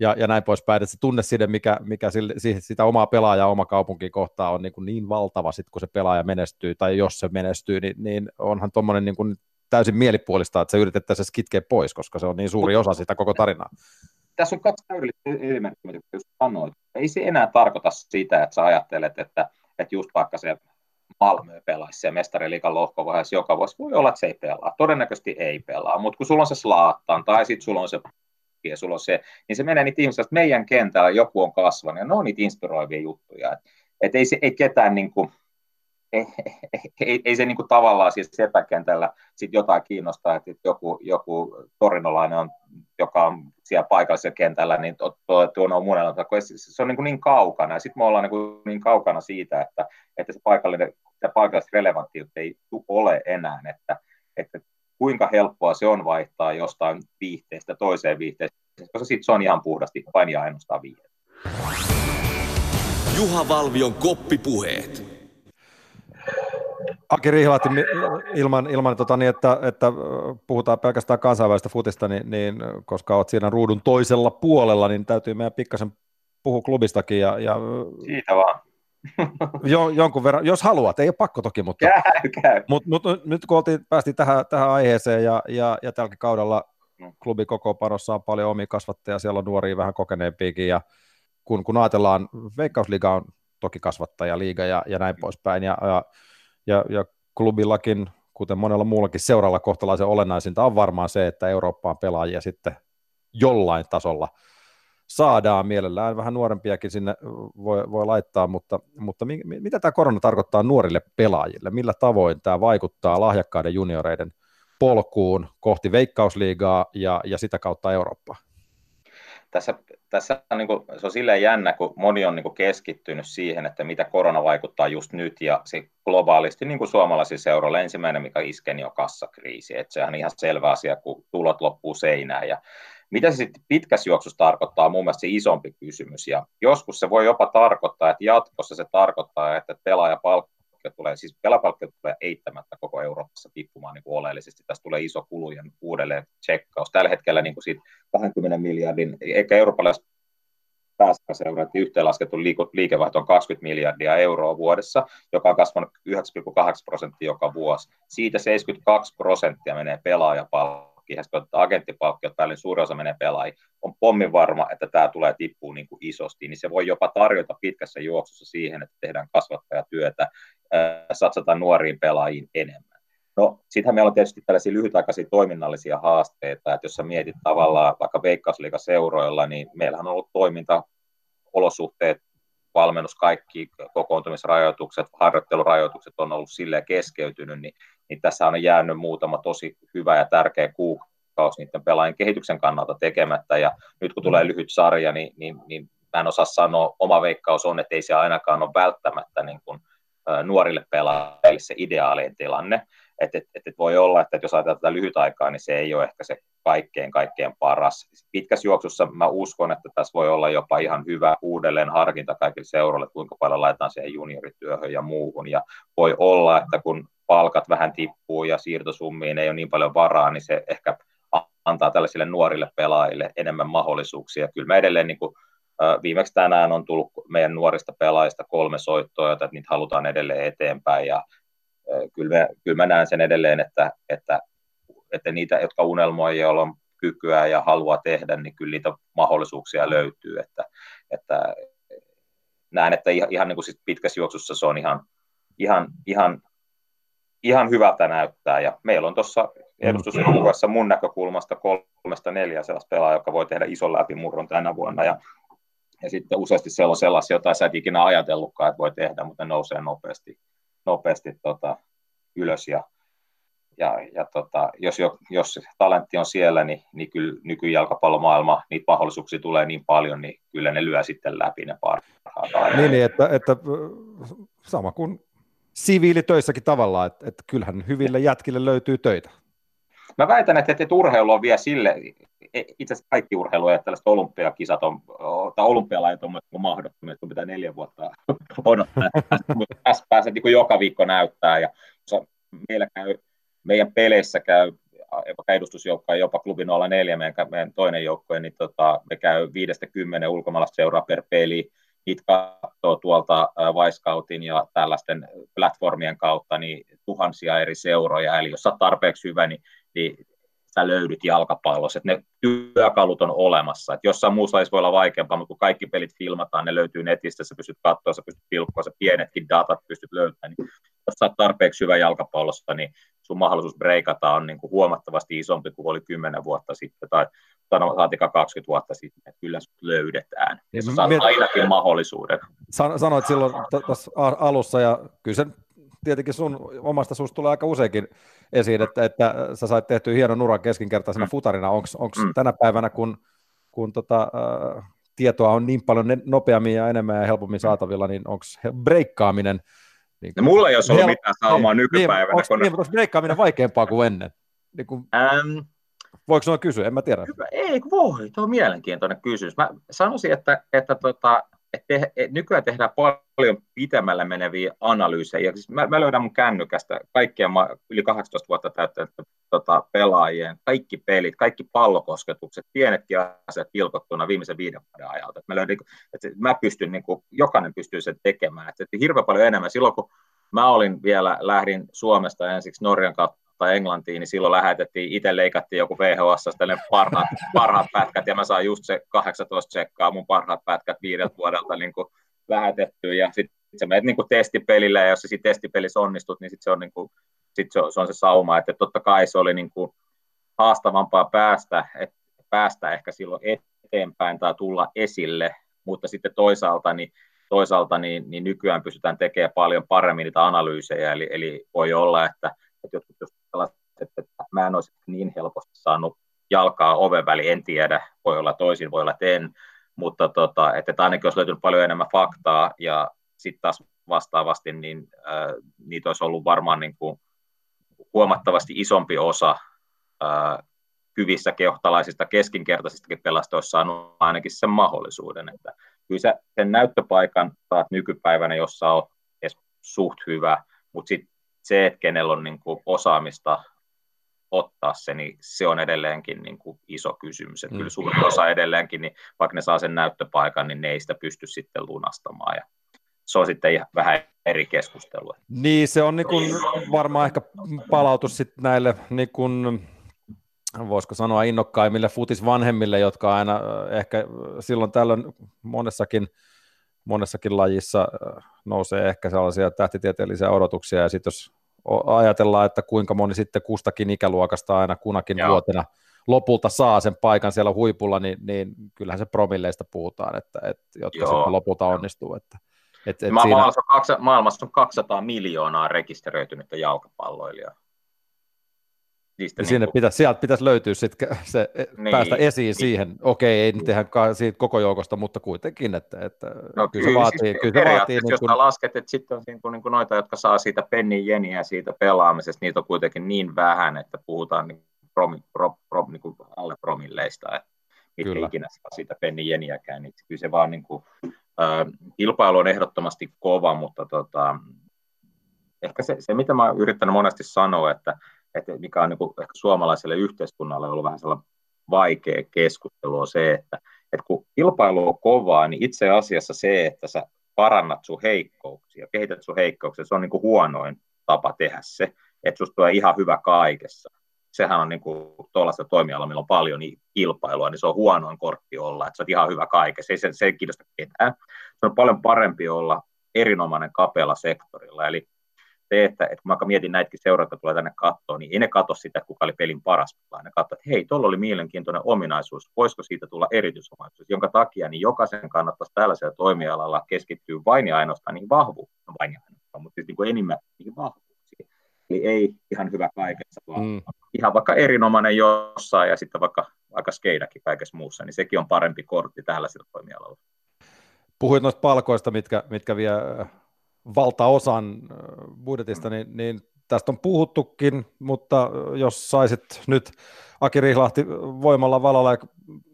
ja, ja näin poispäin, että se tunneside, mikä, mikä sille, sitä omaa pelaajaa oma kaupunki kohtaa on niin, kuin niin valtava, sit kun se pelaaja menestyy, tai jos se menestyy, niin, niin onhan tuommoinen niin kuin täysin mielipuolista, että se yritettäisiin kitkeä pois, koska se on niin suuri osa sitä koko tarinaa tässä on kaksi täydellistä elementtiä, mitä just sanoit. Ei se enää tarkoita sitä, että sä ajattelet, että, että just vaikka se Malmö pelaisi se mestariliikan lohkovaiheessa joka vuosi. Voi olla, että se ei pelaa. Todennäköisesti ei pelaa, mutta kun sulla on se slaattaan tai sitten sulla on se ja sulla on se, niin se menee niitä ihmisiä, että meidän kentällä joku on kasvanut, ja ne on niitä inspiroivia juttuja. Että et ei, se, ei ketään niin kuin, ei, ei, ei se niin kuin tavallaan siis sepäkentällä sit jotain kiinnostaa, että joku, joku torinolainen on, joka on siellä paikallisella kentällä, niin tuo on munella, kun se on niin, kuin niin kaukana, sitten me ollaan niin, kuin niin kaukana siitä, että, että se paikallinen, se paikalliset relevanttiutta ei ole enää, että, että kuinka helppoa se on vaihtaa jostain viihteestä toiseen viihteeseen, koska sitten se on ihan puhdasti vain ja ainoastaan viihde. Juha Valvion koppipuheet. Aki Rihlahti, ilman, ilman tota, niin, että, että puhutaan pelkästään kansainvälistä futista, niin, niin, koska olet siinä ruudun toisella puolella, niin täytyy meidän pikkasen puhua klubistakin. Ja, ja, Siitä vaan. jo, jonkun verran, jos haluat, ei ole pakko toki, mutta, käy, käy. mutta, mutta nyt kun oltiin, päästiin tähän, tähän aiheeseen ja, ja, ja tälläkin kaudella mm. klubi koko parossa on paljon omia kasvattajia, siellä on nuoria vähän kokeneempiakin ja kun, kun ajatellaan, Veikkausliiga on toki kasvattajaliiga ja, ja näin poispäin ja, ja ja, ja klubillakin, kuten monella muullakin seuralla kohtalaisen olennaisinta on varmaan se, että Eurooppaan pelaajia sitten jollain tasolla saadaan mielellään, vähän nuorempiakin sinne voi, voi laittaa, mutta, mutta mi, mitä tämä korona tarkoittaa nuorille pelaajille? Millä tavoin tämä vaikuttaa lahjakkaiden junioreiden polkuun kohti veikkausliigaa ja, ja sitä kautta Eurooppaa? Tässä tässä on, niin kuin, se on silleen jännä, kun moni on niin kuin keskittynyt siihen, että mitä korona vaikuttaa just nyt, ja se globaalisti niin kuin suomalaisilla seuroilla ensimmäinen, mikä iskeni, niin on kassakriisi. Että sehän on ihan selvä asia, kun tulot loppuu seinään. Ja mitä se sitten pitkässä juoksussa tarkoittaa, on mun mielestä se isompi kysymys. Ja joskus se voi jopa tarkoittaa, että jatkossa se tarkoittaa, että pelaaja palkkiot tulee, siis pelapalkkiot tulee eittämättä koko Euroopassa tippumaan niin kuin oleellisesti. Tässä tulee iso kulujen uudelleen tsekkaus. Tällä hetkellä niin kuin siitä 20 miljardin, eikä eurooppalaiset päästöseurat yhteenlaskettu liikevaihto on 20 miljardia euroa vuodessa, joka on kasvanut 9,8 prosenttia joka vuosi. Siitä 72 prosenttia menee pelaajapalkkiin, ja sitten agenttipalkkiot päälle, niin suuri osa menee pelaajiin. On pommin varma, että tämä tulee tippuu niin kuin isosti, niin se voi jopa tarjota pitkässä juoksussa siihen, että tehdään kasvattajatyötä, satsataan nuoriin pelaajiin enemmän. No, sittenhän meillä on tietysti tällaisia lyhytaikaisia toiminnallisia haasteita, että jos sä mietit tavallaan vaikka Veikkausliiga seuroilla, niin meillähän on ollut toiminta olosuhteet valmennus, kaikki kokoontumisrajoitukset, harjoittelurajoitukset on ollut silleen keskeytynyt, niin, niin tässä on jäänyt muutama tosi hyvä ja tärkeä kuukausi niiden pelaajien kehityksen kannalta tekemättä, ja nyt kun tulee lyhyt sarja, niin, niin, niin mä en osaa sanoa, oma veikkaus on, että ei se ainakaan ole välttämättä niin kuin, nuorille pelaajille se ideaalinen tilanne, että et, et, et voi olla, että jos ajatellaan tätä lyhyt aikaa, niin se ei ole ehkä se kaikkein, kaikkein paras. Pitkässä juoksussa mä uskon, että tässä voi olla jopa ihan hyvä uudelleen harkinta kaikille seuroille, kuinka paljon laitetaan siihen juniorityöhön ja muuhun. Ja voi olla, että kun palkat vähän tippuu ja siirtosummiin ei ole niin paljon varaa, niin se ehkä antaa tällaisille nuorille pelaajille enemmän mahdollisuuksia. Kyllä me edelleen niin kuin, viimeksi tänään on tullut meidän nuorista pelaajista kolme soittoa, että niitä halutaan edelleen eteenpäin ja kyllä, kyllä mä näen sen edelleen, että, että että niitä, jotka unelmoi ja on kykyä ja haluaa tehdä, niin kyllä niitä mahdollisuuksia löytyy, että, että näen, että ihan, ihan niin kuin sit pitkässä juoksussa se on ihan, ihan, ihan, ihan hyvältä näyttää, ja meillä on tuossa edustusjoukkueessa mun näkökulmasta kolmesta neljä sellaista pelaajaa, joka voi tehdä ison läpimurron tänä vuonna, ja, ja sitten useasti siellä on sellaisia, joita sä et ikinä ajatellutkaan, että voi tehdä, mutta ne nousee nopeasti, nopeasti tota, ylös, ja ja, ja tota, jos, jos talentti on siellä, niin, niin kyllä nykyjalkapallomaailma, niitä mahdollisuuksia tulee niin paljon, niin kyllä ne lyö sitten läpi ne parhaat. Niin, niin että, että sama kuin siviilitöissäkin tavallaan, että, että kyllähän hyville jätkille löytyy töitä. Mä väitän, että, että urheilu on vielä sille, e, itse asiassa kaikki urheilu ja tällaiset olympiakisat on, tai olympialajat on mahdottomia, kun pitää neljä vuotta odottaa, mutta tässä pääset niin joka viikko näyttää, ja meillä käy meidän peleissä käy vaikka edustusjoukkoja, jopa klubi 04, meidän, meidän toinen joukkue, niin tota, me käy 5-10 ulkomaalaista seuraa per peli, niitä katsoo tuolta Vaiskautin ja tällaisten platformien kautta niin tuhansia eri seuroja, eli jos sä tarpeeksi hyvä, niin, niin sä löydyt jalkapallossa, että ne työkalut on olemassa. Että jossain muussa lajissa voi olla vaikeampaa, mutta kun kaikki pelit filmataan, ne löytyy netistä, sä pystyt katsoa, sä pystyt pilkkoa, sä pienetkin datat pystyt löytämään, niin jos sä oot tarpeeksi hyvä jalkapallossa, niin sun mahdollisuus breikata on niin kuin huomattavasti isompi kuin oli 10 vuotta sitten tai saatika 20 vuotta sitten, että kyllä sut löydetään. Ja sä saat Miet... ainakin mahdollisuuden. San, sanoit silloin tuossa alussa, ja kyllä se tietenkin sun omasta suusta tulee aika useinkin esiin, että, että sä sait tehtyä hienon uran keskinkertaisena mm. futarina. Onko mm. tänä päivänä, kun, kun tota, äh, tietoa on niin paljon nopeammin ja enemmän ja helpommin mm. saatavilla, niin onko breikkaaminen – niin kuin, no mulla ei olisi ollut mitään saumaa niin, nykypäivänä. Niin, kun... niin, onko breikkaaminen vaikeampaa kuin ennen? Niin kuin, ähm, voiko noin kysyä? En mä tiedä. Hyvä, ei, voi. Tuo on mielenkiintoinen kysymys. Mä sanoisin, että, että tota, et te, et nykyään tehdään paljon pitemmälle meneviä analyysejä. Siis mä, mä löydän mun kännykästä kaikkien yli 18 vuotta täyttänyt tota, pelaajien, kaikki pelit, kaikki pallokosketukset, pienetkin asiat pilkottuna viimeisen viiden vuoden ajalta. Et mä, löydän, että mä pystyn, niin kuin, jokainen pystyy sen tekemään. Et, et hirveän paljon enemmän. Silloin kun mä olin vielä, lähdin Suomesta ensiksi Norjan kautta tai Englantiin, niin silloin lähetettiin, itse leikattiin joku VHS, parhaat, parhaat pätkät, ja mä sain just se 18 tsekkaa mun parhaat pätkät viideltä vuodelta niin kuin lähetettyä, ja sitten sä menet niin kuin testipelille, ja jos sä siinä testipelissä onnistut, niin sitten se on, niin kuin, sit se, on, se on se sauma, että totta kai se oli niin kuin haastavampaa päästä, että päästä ehkä silloin eteenpäin tai tulla esille, mutta sitten toisaalta niin toisaalta niin, niin nykyään pystytään tekemään paljon paremmin niitä analyysejä, eli, eli voi olla, että, että jotkut että mä en olisi niin helposti saanut jalkaa oven väliin, en tiedä, voi olla toisin, voi olla en, mutta tota, että ainakin olisi löytynyt paljon enemmän faktaa ja sitten taas vastaavasti, niin äh, niitä olisi ollut varmaan niin kuin huomattavasti isompi osa äh, hyvissä kehtalaisista keskinkertaisistakin pelasta olisi saanut ainakin sen mahdollisuuden, että kyllä sä sen näyttöpaikan saat nykypäivänä, jossa olet suht hyvä, mutta sitten se, että kenellä on niin kuin osaamista ottaa se, niin se on edelleenkin niin kuin iso kysymys. Että mm. Kyllä suurin osa edelleenkin, niin vaikka ne saa sen näyttöpaikan, niin ne ei sitä pysty sitten lunastamaan. Ja se on sitten ihan vähän eri keskustelua. Niin, se on niin kuin varmaan ehkä palautus sitten näille, niin kuin, voisiko sanoa innokkaimmille futisvanhemmille, jotka aina ehkä silloin tällöin monessakin monessakin lajissa äh, nousee ehkä sellaisia tähtitieteellisiä odotuksia, ja sitten jos ajatellaan, että kuinka moni sitten kustakin ikäluokasta aina kunakin Joo. vuotena lopulta saa sen paikan siellä huipulla, niin, niin kyllähän se promilleista puhutaan, että, että jotka Joo. sitten lopulta onnistuu. Että, et, et maailmassa, on 200, maailmassa on 200 miljoonaa rekisteröitynyttä jalkapalloilijaa. Niistä sinne niin pitäisi, sieltä pitäisi löytyä sit se, e, niin, päästä esiin niin. siihen, okei, ei nyt ihan siitä koko joukosta, mutta kuitenkin, että, että no, kyllä, se vaatii. Siis kyllä se vaatii niin kun... jos lasket, että sitten on niin kuin, niin kuin noita, jotka saa siitä pennin jeniä siitä pelaamisesta, niitä on kuitenkin niin vähän, että puhutaan niin promi, pro, pro, niin kuin alle promilleista, että mitä ikinä saa siitä pennin jeniäkään, niin kyllä se vaan niin kuin, äh, kilpailu on ehdottomasti kova, mutta tota, ehkä se, se, mitä mä oon yrittänyt monesti sanoa, että että mikä on niin kuin ehkä suomalaiselle yhteiskunnalle ollut vähän sellainen vaikea keskustelu on se, että, että kun kilpailu on kovaa, niin itse asiassa se, että sä parannat sun heikkouksia, kehität sun heikkouksia, se on niin kuin huonoin tapa tehdä se, että susta tulee ihan hyvä kaikessa. Sehän on niin tuollaista toimialalla, millä on paljon kilpailua, niin se on huonoin kortti olla, että sä oot ihan hyvä kaikessa. Ei se, se ei kiinnosta ketään. Se on paljon parempi olla erinomainen kapealla sektorilla. Eli se, että, että kun mä mietin näitäkin seuraa, jotka tulee tänne katsoa, niin ei ne katso sitä, kuka oli pelin paras, vaan ne katso, että hei, tuolla oli mielenkiintoinen ominaisuus, voisiko siitä tulla erityisominaisuus, jonka takia niin jokaisen kannattaisi tällaisella toimialalla keskittyä vain ja ainoastaan niin vahvuuksiin, no vain ja ainoastaan, mutta siis niin kuin enimmän niin vahvuuksiin. Eli ei ihan hyvä kaikessa, vaan mm. ihan vaikka erinomainen jossain ja sitten vaikka aika skeidakin kaikessa muussa, niin sekin on parempi kortti tällaisella toimialalla. Puhuit noista palkoista, mitkä, mitkä vie valtaosan budjetista, niin, niin tästä on puhuttukin, mutta jos saisit nyt Aki Rihlahti voimalla valalla ja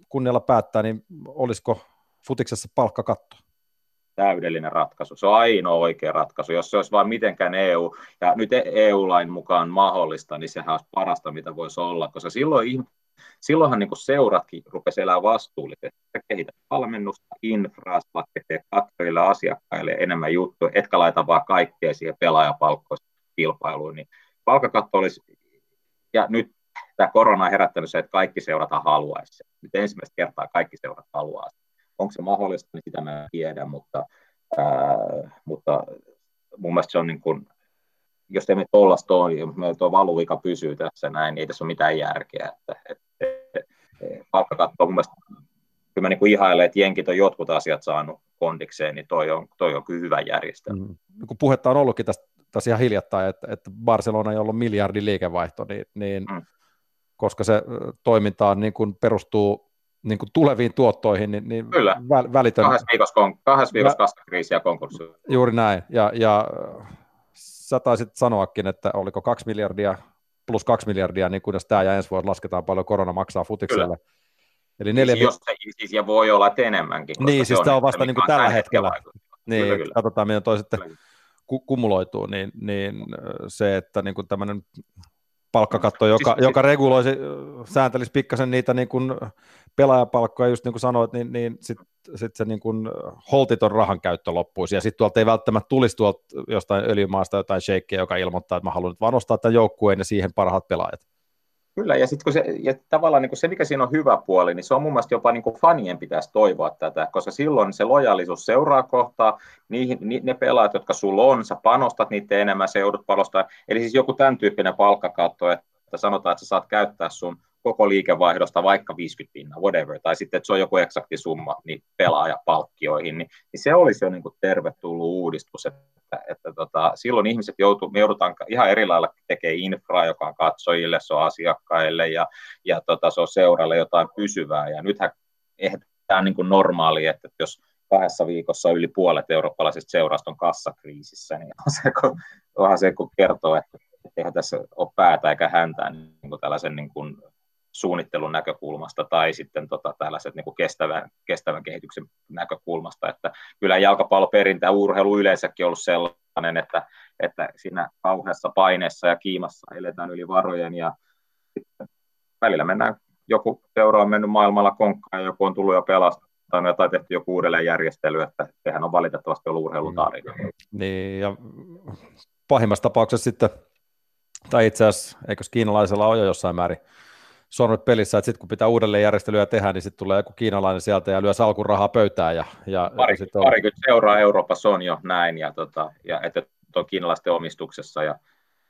kunnialla päättää, niin olisiko futiksessa palkkakatto? Täydellinen ratkaisu. Se on ainoa oikea ratkaisu. Jos se olisi vain mitenkään EU, ja nyt EU-lain mukaan mahdollista, niin sehän olisi parasta, mitä voisi olla, koska silloin silloinhan niin seuratkin rupesi elää vastuullisesti. Sä kehität valmennusta, infraa, tekee katsojille, asiakkaille enemmän juttuja, etkä laita vaan kaikkea siihen pelaajapalkkoista kilpailuun. Niin palkkakatto olisi, ja nyt tämä korona on herättänyt se, että kaikki seurata haluaisi. Nyt ensimmäistä kertaa kaikki seurat haluaa. Onko se mahdollista, niin sitä mä en tiedä, mutta, ää, mutta mun mielestä se on niin kuin, jos emme tuollaista ole, jos meillä tuo valuvika pysyy tässä näin, niin ei tässä ole mitään järkeä. Että, että palkkakatto on mun mielestä, kyllä mä niin kuin ihailen, että jenkit on jotkut asiat saanut kondikseen, niin toi on, toi on kyllä hyvä järjestelmä. Mm. Kun puhetta on ollutkin tästä, tästä ihan hiljattain, että, että Barcelona ei ollut miljardin liikevaihto, niin, niin mm. koska se toiminta on, niin kuin perustuu niin kuin tuleviin tuottoihin, niin, niin Kyllä. Vä, välitön... Kahdessa viikossa, kon, kahdessa viikossa kassakriisi ja konkurssi. Juuri näin, ja, ja sä taisit sanoakin, että oliko kaksi miljardia plus kaksi miljardia, niin kunnes tämä ja ensi vuosi lasketaan paljon korona maksaa futikselle. Kyllä. Eli neljä siis, jos, siis, ja voi olla että enemmänkin. Niin, siis tämä on vasta niin kuin tällä hetkellä. Niin, kyllä, kyllä. katsotaan, miten toi sitten ku- kumuloituu, niin, niin se, että niin kuin tämmöinen palkkakatto, joka, siis, joka reguloisi, sääntelisi pikkasen niitä niin kuin pelaajapalkkoja, just niin kuin sanoit, niin, niin sitten sit se niin kuin holtiton rahan käyttö loppuisi, ja sitten tuolta ei välttämättä tulisi tuolta jostain öljymaasta jotain shakeia, joka ilmoittaa, että mä haluan nyt vaan nostaa tämän joukkueen ja siihen parhaat pelaajat. Kyllä, ja sitten se, ja tavallaan niin se, mikä siinä on hyvä puoli, niin se on mun mielestä jopa niin fanien pitäisi toivoa tätä, koska silloin se lojaalisuus seuraa kohtaa, niihin, ni, ne pelaajat, jotka sulla on, sä panostat niitä enemmän, se joudut panostaa, eli siis joku tämän tyyppinen palkkakatto, että sanotaan, että sä saat käyttää sun koko liikevaihdosta vaikka 50 pinnaa, whatever, tai sitten, että se on joku eksakti summa niin pelaajapalkkioihin, niin, niin se olisi jo niin kuin tervetullut uudistus, että, että tota, silloin ihmiset joutuu, me joudutaan ihan eri lailla tekemään infraa, joka on katsojille, se on asiakkaille ja, ja tota, se on seuralle jotain pysyvää, ja nythän on niin normaali, että jos kahdessa viikossa yli puolet eurooppalaisista seurasta on kassakriisissä, niin on se, kun, onhan se, kun kertoo, että eihän tässä ole päätä eikä häntää niin kuin tällaisen niin kuin suunnittelun näkökulmasta tai sitten tota, tällaiset niin kestävän, kestävän kehityksen näkökulmasta. Että kyllä jalkapalloperintä ja urheilu yleensäkin ollut sellainen, että, että siinä kauheassa paineessa ja kiimassa eletään yli varojen ja välillä mennään, joku seura on mennyt maailmalla konkkaan ja joku on tullut jo pelastanut tai tehty joku uudelleenjärjestely, että sehän on valitettavasti ollut urheilutarina. Niin, ja pahimmassa tapauksessa sitten, tai itse asiassa, eikö kiinalaisella ole jo jossain määrin sormet pelissä, että sitten kun pitää uudelleen järjestelyä tehdä, niin sitten tulee joku kiinalainen sieltä ja lyö salkun rahaa pöytään. Ja, ja Pari, on... parikymmentä seuraa Euroopassa on jo näin, ja, tota, ja että on kiinalaisten omistuksessa, ja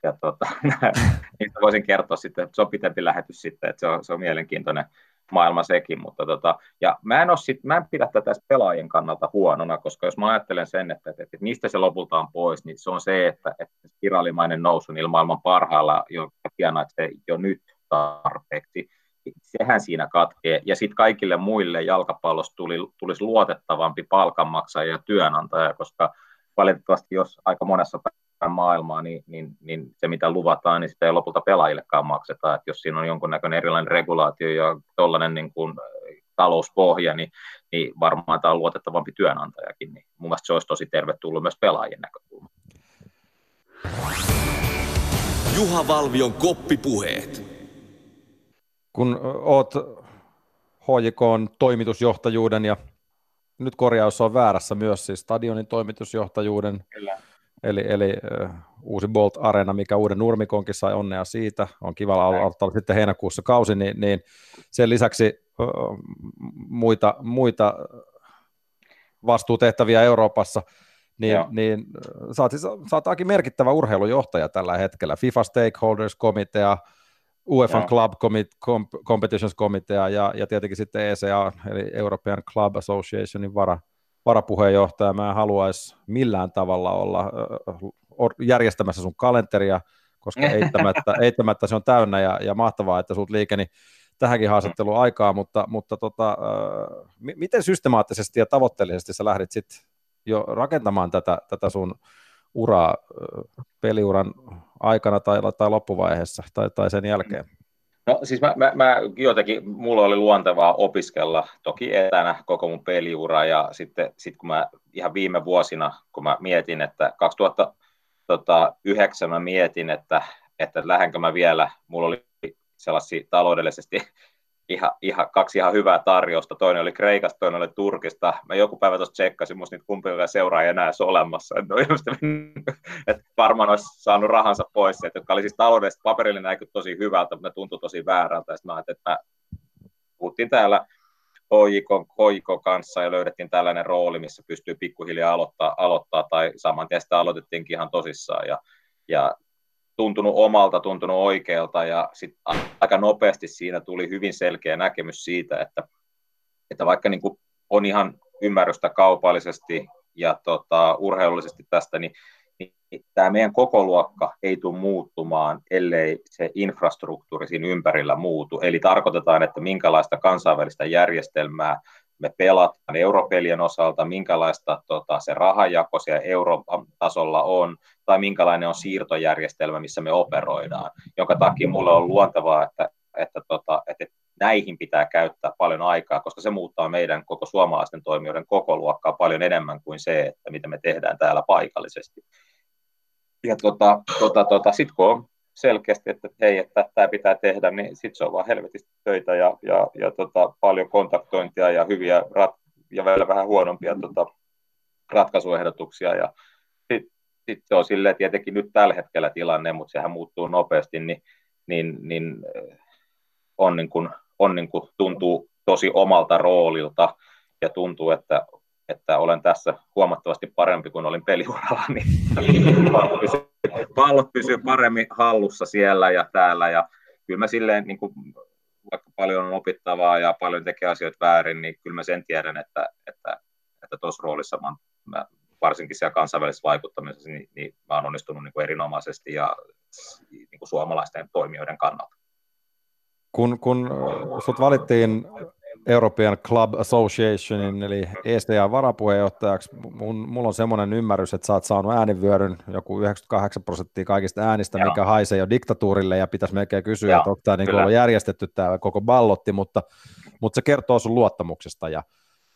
ja tota, niistä voisin kertoa sitten, että se on pitempi lähetys sitten, että se on, se on mielenkiintoinen maailma sekin, mutta tota, ja mä en, sit, mä en pidä tätä pelaajien kannalta huonona, koska jos mä ajattelen sen, että, että, että mistä se lopulta on pois, niin se on se, että, että spiraalimainen nousu niillä maailman parhailla, jo hienoa, että se jo nyt tarpeeksi, sehän siinä katkee, ja sitten kaikille muille jalkapallossa tuli, tulisi luotettavampi palkanmaksaja ja työnantaja, koska valitettavasti jos aika monessa maailmaa, niin, niin, niin se mitä luvataan, niin sitä ei lopulta pelaajillekaan makseta. Et jos siinä on jonkunnäköinen erilainen regulaatio ja tuollainen niin kuin talouspohja, niin, niin varmaan tämä on luotettavampi työnantajakin. Niin mun mielestä se olisi tosi tervetullut myös pelaajien näkökulma. Juha Valvion koppipuheet. Kun oot HJK toimitusjohtajuuden ja nyt korjaus on väärässä myös siis stadionin toimitusjohtajuuden. Kyllä. Eli, eli uh, uusi Bolt Arena, mikä uuden nurmikonkin sai onnea siitä, on kiva aloittaa sitten heinäkuussa kausi, niin, niin sen lisäksi uh, muita, muita vastuutehtäviä Euroopassa, niin, niin sä, oot, sä oot aika merkittävä urheilujohtaja tällä hetkellä, FIFA Stakeholders Komitea, UEFA Club Competitions Komitea ja, ja tietenkin sitten ECA, eli European Club Associationin vara, varapuheenjohtaja, mä en haluaisi millään tavalla olla järjestämässä sun kalenteria, koska eittämättä, eittämättä se on täynnä ja, ja mahtavaa, että sulta liikeni tähänkin haastatteluun aikaa, mutta, mutta tota, äh, miten systemaattisesti ja tavoitteellisesti sä lähdit sitten jo rakentamaan tätä, tätä sun uraa peliuran aikana tai, tai loppuvaiheessa tai, tai sen jälkeen? No siis mä, mä, mä jotenkin, mulla oli luontevaa opiskella toki etänä koko mun peliura ja sitten sit kun mä ihan viime vuosina, kun mä mietin, että 2009 mä mietin, että, että lähdenkö mä vielä, mulla oli sellaisia taloudellisesti ihan, ihan, kaksi ihan hyvää tarjousta. Toinen oli Kreikasta, toinen oli Turkista. Mä joku päivä tuossa tsekkasin, musta niitä kumpikaan seuraa ei enää edes olemassa. Et että varmaan olisi saanut rahansa pois, että jotka oli siis taloudellisesti paperille näkyy tosi hyvältä, mutta ne tuntui tosi väärältä. Sitten mä ajattelin, että mä puhuttiin täällä HJK, HJK kanssa ja löydettiin tällainen rooli, missä pystyy pikkuhiljaa aloittaa, aloittaa tai saman tien sitä aloitettiinkin ihan tosissaan. Ja, ja tuntunut omalta, tuntunut oikealta ja sitten aika nopeasti siinä tuli hyvin selkeä näkemys siitä, että, että vaikka niin kuin on ihan ymmärrystä kaupallisesti ja tota, urheilullisesti tästä, niin, niin tämä meidän koko luokka ei tule muuttumaan, ellei se infrastruktuuri siinä ympärillä muutu. Eli tarkoitetaan, että minkälaista kansainvälistä järjestelmää me pelataan europelien osalta, minkälaista tota, se rahajako siellä Euroopan tasolla on, tai minkälainen on siirtojärjestelmä, missä me operoidaan, jonka takia mulle on luontevaa, että, että, tota, että näihin pitää käyttää paljon aikaa, koska se muuttaa meidän koko suomalaisten toimijoiden koko luokkaa paljon enemmän kuin se, että mitä me tehdään täällä paikallisesti. Ja tota, tota, tota, sitten kun on selkeästi, että hei, että tämä pitää tehdä, niin sitten se on vaan helvetisti töitä ja, ja, ja tota, paljon kontaktointia ja hyviä rat, ja vielä vähän huonompia tota, ratkaisuehdotuksia. Ja sitten sit se on silleen, tietenkin nyt tällä hetkellä tilanne, mutta sehän muuttuu nopeasti, niin, niin, niin eh, on, niin kuin, on niin kuin, tuntuu tosi omalta roolilta ja tuntuu, että että olen tässä huomattavasti parempi kuin olin peliuralla, niin pallot pysyy, paremmin hallussa siellä ja täällä. Ja kyllä mä silleen, niin kuin, vaikka paljon on opittavaa ja paljon tekee asioita väärin, niin kyllä mä sen tiedän, että että, että tuossa roolissa mä, mä, varsinkin siellä kansainvälisessä vaikuttamisessa, niin, niin mä oon onnistunut niin kuin erinomaisesti ja niin kuin suomalaisten toimijoiden kannalta. Kun, kun sut valittiin European Club Associationin, eli ECA varapuheenjohtajaksi. Mun, mulla on semmoinen ymmärrys, että sä oot saanut äänivyöryn joku 98 prosenttia kaikista äänistä, Joo. mikä haisee jo diktatuurille, ja pitäisi melkein kysyä, Joo, että onko tämä niin järjestetty tämä koko ballotti, mutta, mutta se kertoo sun luottamuksesta. Ja,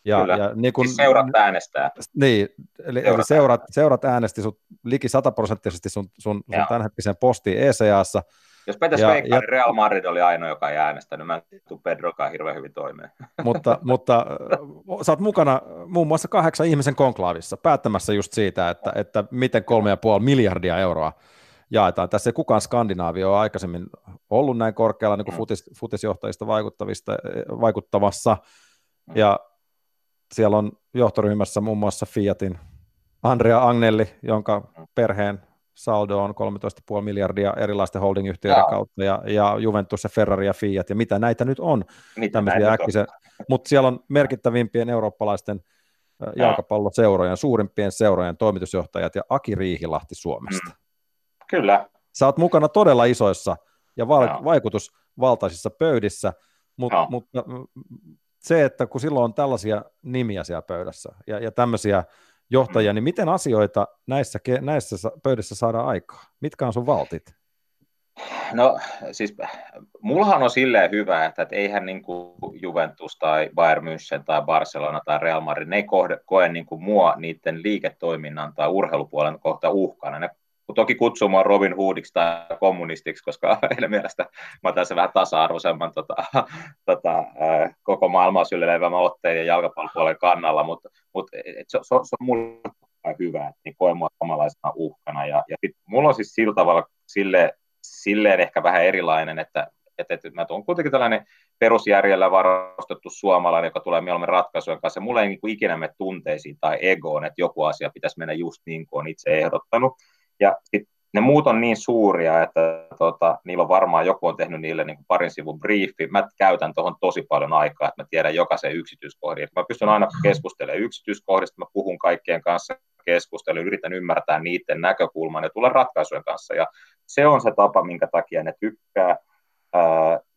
ja, Kyllä. ja niin kun, siis seurat äänestää. Niin, eli, seurat, eli seurat, seurat äänesti sut liki sataprosenttisesti sun, sun, sun tämänhetkisen postiin ECAssa, jos pitäisi veikkaa, niin Real Madrid oli ainoa, joka ei äänestänyt. Mä en tule Pedrokaan hirveän hyvin toimeen. Mutta, mutta sä oot mukana muun muassa kahdeksan ihmisen konklaavissa päättämässä just siitä, että, että miten kolme ja puoli miljardia euroa jaetaan. Tässä ei kukaan Skandinaavia ole aikaisemmin ollut näin korkealla niin kuin mm. futis, futisjohtajista vaikuttavista, vaikuttavassa. Mm. Ja siellä on johtoryhmässä muun muassa Fiatin Andrea Agnelli, jonka perheen saldo on 13,5 miljardia erilaisten holdingyhtiöiden kautta, ja, ja Juventus ja Ferrari ja Fiat, ja mitä näitä nyt on, mitä tämmöisiä äkkisen, mutta siellä on merkittävimpien eurooppalaisten jalkapalloseurojen, suurimpien seurojen toimitusjohtajat ja Aki Riihilahti Suomesta. Mm. Kyllä. Sä oot mukana todella isoissa ja va- vaikutusvaltaisissa pöydissä, mutta, mutta se, että kun silloin on tällaisia nimiä siellä pöydässä ja, ja tämmöisiä johtajia, niin miten asioita näissä, näissä pöydissä saadaan aikaa? Mitkä on sun valtit? No siis mullahan on silleen hyvä, että, että eihän niin kuin Juventus tai Bayern München tai Barcelona tai Real Madrid, ne ei kohde, koe niin kuin mua niiden liiketoiminnan tai urheilupuolen kohta uhkana. Ne toki kutsuu mua Robin Hoodiksi tai kommunistiksi, koska heidän mielestä mä se vähän tasa-arvoisemman tota, tota, koko maailmaa syleilevämän otteen ja jalkapallopuolen kannalla, mutta, et se, se, se, on mulle hyvä, että niin koen mua samanlaisena uhkana. Ja, ja sit, mulla on siis sillä tavalla sille, silleen ehkä vähän erilainen, että, että, että mä tuon kuitenkin tällainen perusjärjellä varustettu suomalainen, joka tulee mieluummin ratkaisujen kanssa. Mulla ei niin kuin ikinä mene tunteisiin tai egoon, että joku asia pitäisi mennä just niin kuin on itse ehdottanut. Ja sit ne muut on niin suuria, että tota, niillä on varmaan joku on tehnyt niille niin kuin parin sivun briefi. Mä käytän tuohon tosi paljon aikaa, että mä tiedän jokaisen yksityiskohdin. Mä pystyn aina keskustelemaan yksityiskohdista, mä puhun kaikkien kanssa keskustelun, yritän ymmärtää niiden näkökulman ja tulla ratkaisujen kanssa. Ja se on se tapa, minkä takia ne tykkää.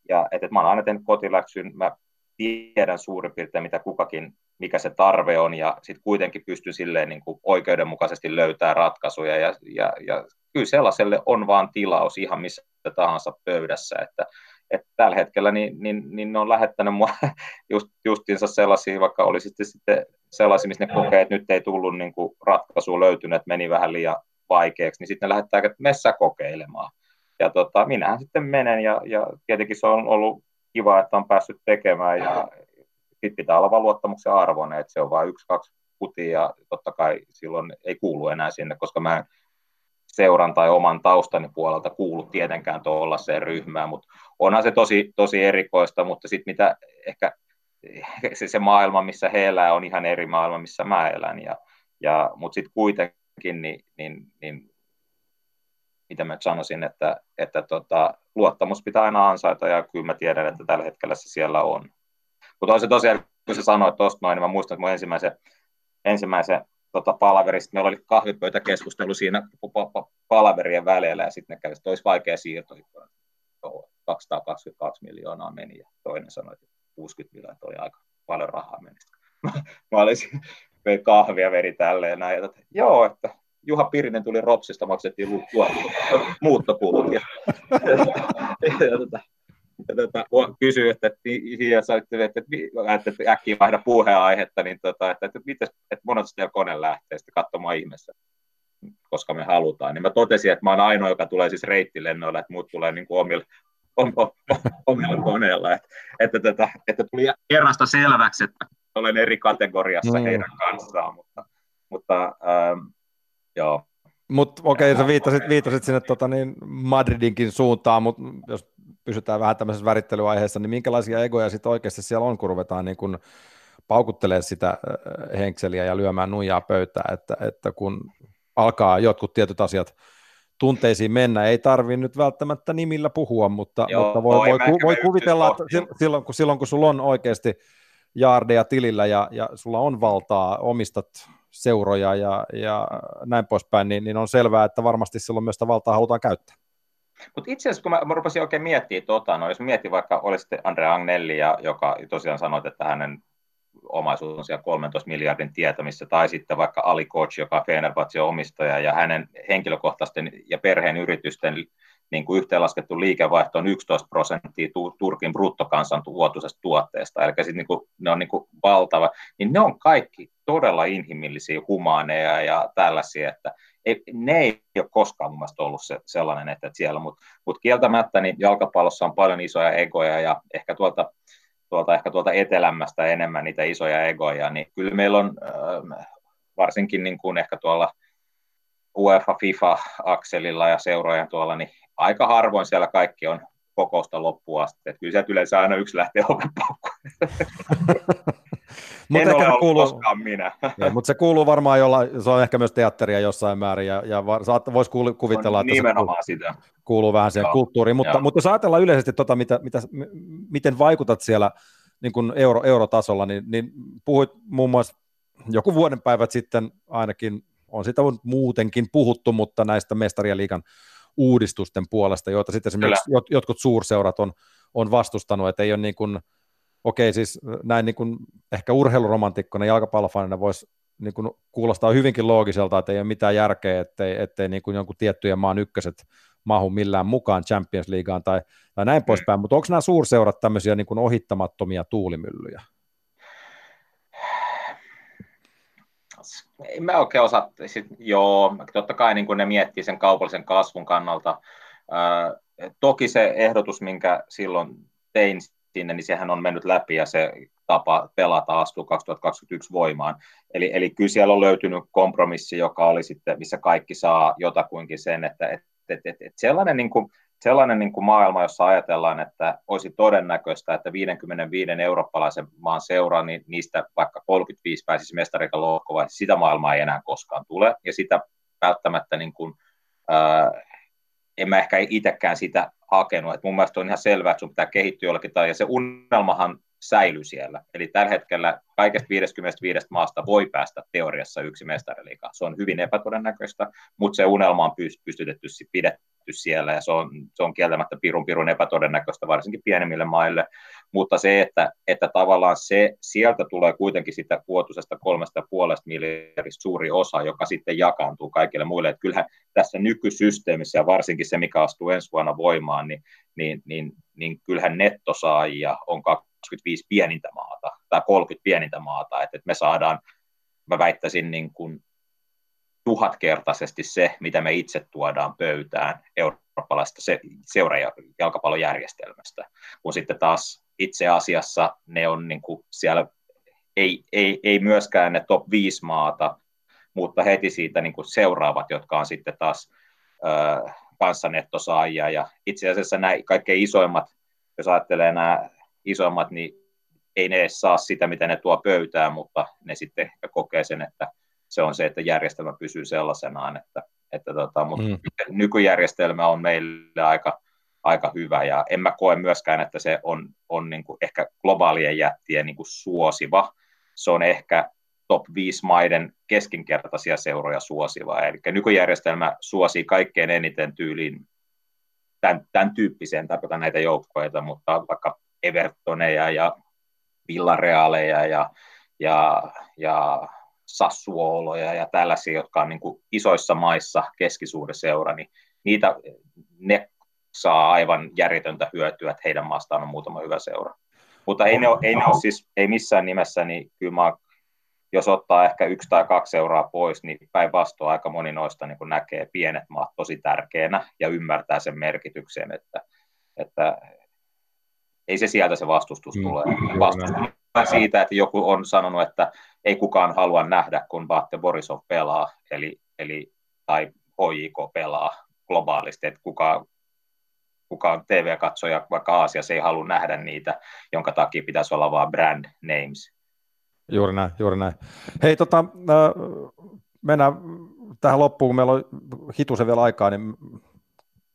ja että et mä oon aina tehnyt kotiläksyn, mä tiedän suurin piirtein, mitä kukakin, mikä se tarve on, ja sitten kuitenkin pystyn silleen niin kuin oikeudenmukaisesti löytää ratkaisuja, ja, ja, ja kyllä sellaiselle on vaan tilaus ihan missä tahansa pöydässä, että, että tällä hetkellä niin, niin, niin ne on lähettänyt mua just, justiinsa sellaisia, vaikka olisi sitten sellaisia, missä ne kokee, että nyt ei tullut niin kuin ratkaisu löytynyt, että meni vähän liian vaikeaksi, niin sitten ne lähettää, että messä kokeilemaan. Ja tota, minähän sitten menen, ja, ja tietenkin se on ollut kiva, että on päässyt tekemään ja sitten pitää olla vaan luottamuksen arvoinen, että se on vain yksi, kaksi putia ja totta kai silloin ei kuulu enää sinne, koska mä en seuran tai oman taustani puolelta kuulu tietenkään tuollaiseen ryhmään, mutta onhan se tosi, tosi erikoista, mutta sitten mitä ehkä se, se maailma, missä he elää, on ihan eri maailma, missä mä elän, ja, ja, mutta sitten kuitenkin, niin, niin, niin mitä mä sanoisin, että, että tota, luottamus pitää aina ansaita ja kyllä mä tiedän, että tällä hetkellä se siellä on. Mutta on se tosiaan, kun sä sanoit tuosta noin, niin mä muistan, että mun ensimmäisen, ensimmäisen tota, palaverista, meillä oli kahvipöytäkeskustelu siinä palaverien välillä ja sitten ne kävi, että olisi vaikea siirto, 222 miljoonaa meni ja toinen sanoi, että 60 miljoonaa oli aika paljon rahaa meni. mä olisin, kahvia veri tälleen näin, että joo, että Juha Pirinen tuli Ropsista, maksettiin lu- lu- muuttokulut. Ja, ja, ja, tota, ja tota, kysyi, että, että, että, että, että, että äkkiä vaihda puheenaihetta, niin tota, että, että, että, että monelta teillä kone lähtee sitten katsomaan ihmeessä, koska me halutaan. Niin mä totesin, että mä oon ainoa, joka tulee siis reittilennoilla, että muut tulee niin kuin omilla, omilla koneilla. Että, että, että, että tuli errasta selväksi, että olen eri kategoriassa mm. heidän kanssaan, mutta, mutta ähm, Joo. Mutta okei, okay, sä viittasit, viittasit sinne tota, niin Madridinkin suuntaan, mutta jos pysytään vähän tämmöisessä värittelyaiheessa, niin minkälaisia egoja sitten oikeasti siellä on, kun ruvetaan niin kun paukuttelee sitä henkseliä ja lyömään nuijaa pöytään, että, että kun alkaa jotkut tietyt asiat tunteisiin mennä, ei tarvitse nyt välttämättä nimillä puhua, mutta, Joo, mutta voi, voi, voi, voi kuvitella, että silloin kun, silloin kun sulla on oikeasti jaardeja tilillä ja, ja sulla on valtaa, omistat seuroja ja, ja näin poispäin, niin, niin on selvää, että varmasti silloin myös sitä valtaa halutaan käyttää. Mutta itse asiassa, kun mä, mä rupesin oikein miettimään, tota, no jos mietin vaikka, olisitte Andre Agnelli, ja, joka tosiaan sanoi, että hänen omaisuus on siellä 13 miljardin tietämissä, tai sitten vaikka Ali Koch, joka on Fenerbahce omistaja, ja hänen henkilökohtaisten ja perheen yritysten niin kuin yhteenlaskettu liikevaihto on 11 prosenttia Turkin bruttokansan vuotuisesta tuotteesta, eli sitten niin kuin, ne on niin kuin valtava, niin ne on kaikki todella inhimillisiä, humaaneja ja tällaisia, että ei, ne ei ole koskaan mun mielestä ollut se, sellainen, että siellä, mutta mut kieltämättä niin jalkapallossa on paljon isoja egoja ja ehkä tuolta, tuolta, ehkä tuolta etelämästä enemmän niitä isoja egoja, niin kyllä meillä on äh, varsinkin niin kuin ehkä tuolla UEFA, FIFA-akselilla ja seurojen tuolla, niin aika harvoin siellä kaikki on kokousta loppuun asti. Että kyllä sieltä yleensä aina yksi lähtee oven Mut en ehkä ole kuuluu, koskaan minä. Ja, mutta se kuuluu varmaan jolla, se on ehkä myös teatteria jossain määrin, ja, ja voisi kuvitella, että se kuuluu, sitä. kuuluu vähän siihen Joo. kulttuuriin, mutta, mutta jos ajatellaan yleisesti, tota, mitä, mitä, miten vaikutat siellä niin kuin euro, eurotasolla, niin, niin puhuit muun muassa joku vuoden päivät sitten ainakin, on sitä muutenkin puhuttu, mutta näistä mestarien liikan uudistusten puolesta, joita sitten esimerkiksi Kyllä. jotkut suurseurat on, on vastustanut, että ei ole niin kuin, okei siis näin niin kuin ehkä urheiluromantikkona jalkapallofanina voisi niin kuin kuulostaa hyvinkin loogiselta, että ei ole mitään järkeä, ettei, ettei niin kuin jonkun tiettyjen maan ykköset mahu millään mukaan Champions Leagueaan tai, tai näin mm. poispäin, mutta onko nämä suurseurat tämmöisiä niin kuin ohittamattomia tuulimyllyjä? En mä oikein osaa, sit, joo, totta kai niin kuin ne miettii sen kaupallisen kasvun kannalta. Ää, toki se ehdotus, minkä silloin tein sinne, niin sehän on mennyt läpi ja se tapa pelata astuu 2021 voimaan. Eli, eli kyllä siellä on löytynyt kompromissi, joka oli sitten, missä kaikki saa jotakuinkin sen, että et, et, et, et sellainen, niin kuin, sellainen niin kuin maailma, jossa ajatellaan, että olisi todennäköistä, että 55 eurooppalaisen maan seuraa, niin niistä vaikka 35 pääsisi mestarikon lohkovaiheessa, sitä maailmaa ei enää koskaan tule, ja sitä välttämättä niin kuin, ää, en mä ehkä itsekään sitä hakenut. Et mun mielestä on ihan selvää, että sun pitää kehittyä jollakin tai ja se unelmahan säilyy siellä. Eli tällä hetkellä kaikesta 55 maasta voi päästä teoriassa yksi mestariliiga. Se on hyvin epätodennäköistä, mutta se unelma on pystytetty, pidetty siellä ja se on, se on kieltämättä pirun pirun epätodennäköistä varsinkin pienemmille maille, mutta se, että, että tavallaan se, sieltä tulee kuitenkin sitä vuotuisesta kolmesta puolesta miljardista suuri osa, joka sitten jakaantuu kaikille muille, että kyllähän tässä nykysysteemissä ja varsinkin se, mikä astuu ensi vuonna voimaan, niin, niin, niin, niin kyllähän nettosaajia on 25 pienintä maata tai 30 pienintä maata, että, että me saadaan, mä väittäisin niin kuin tuhatkertaisesti se, mitä me itse tuodaan pöytään eurooppalaisesta se, seurajalkapallojärjestelmästä, kun sitten taas itse asiassa ne on niin kuin siellä, ei, ei, ei myöskään ne top 5 maata, mutta heti siitä niin kuin seuraavat, jotka on sitten taas kanssanettosaajia, ja itse asiassa nämä kaikkein isoimmat, jos ajattelee nämä isoimmat, niin ei ne edes saa sitä, mitä ne tuo pöytään, mutta ne sitten kokee sen, että se on se, että järjestelmä pysyy sellaisenaan, että, että tota, mutta mm. nykyjärjestelmä on meille aika, aika hyvä ja en mä koe myöskään, että se on, on niin kuin ehkä globaalien jättien niin kuin suosiva. Se on ehkä top 5 maiden keskinkertaisia seuroja suosiva. Eli nykyjärjestelmä suosii kaikkein eniten tyyliin tämän, tämän tyyppiseen, tarkoitan näitä joukkoja, mutta vaikka Evertoneja ja Villarealeja ja, ja, ja Sassuoloja ja tällaisia, jotka on niin kuin isoissa maissa keskisuuri seura, niin niitä, ne saa aivan järjetöntä hyötyä, että heidän maastaan on muutama hyvä seura. Mutta ei ne ole, ei ne ole siis, ei missään nimessä, niin kyllä mä, jos ottaa ehkä yksi tai kaksi seuraa pois, niin päinvastoin aika moni noista niin näkee pienet maat tosi tärkeänä ja ymmärtää sen merkityksen, että, että ei se sieltä se vastustus mm, tule. Vastustus siitä, että joku on sanonut, että ei kukaan halua nähdä, kun Bate Borisov pelaa, eli, eli tai HJK pelaa globaalisti, että kukaan, kukaan TV-katsoja vaikka Aasiassa ei halua nähdä niitä, jonka takia pitäisi olla vain brand names. Juuri näin, juuri näin. Hei, tota, äh, mennään tähän loppuun, kun meillä on hitusen vielä aikaa, niin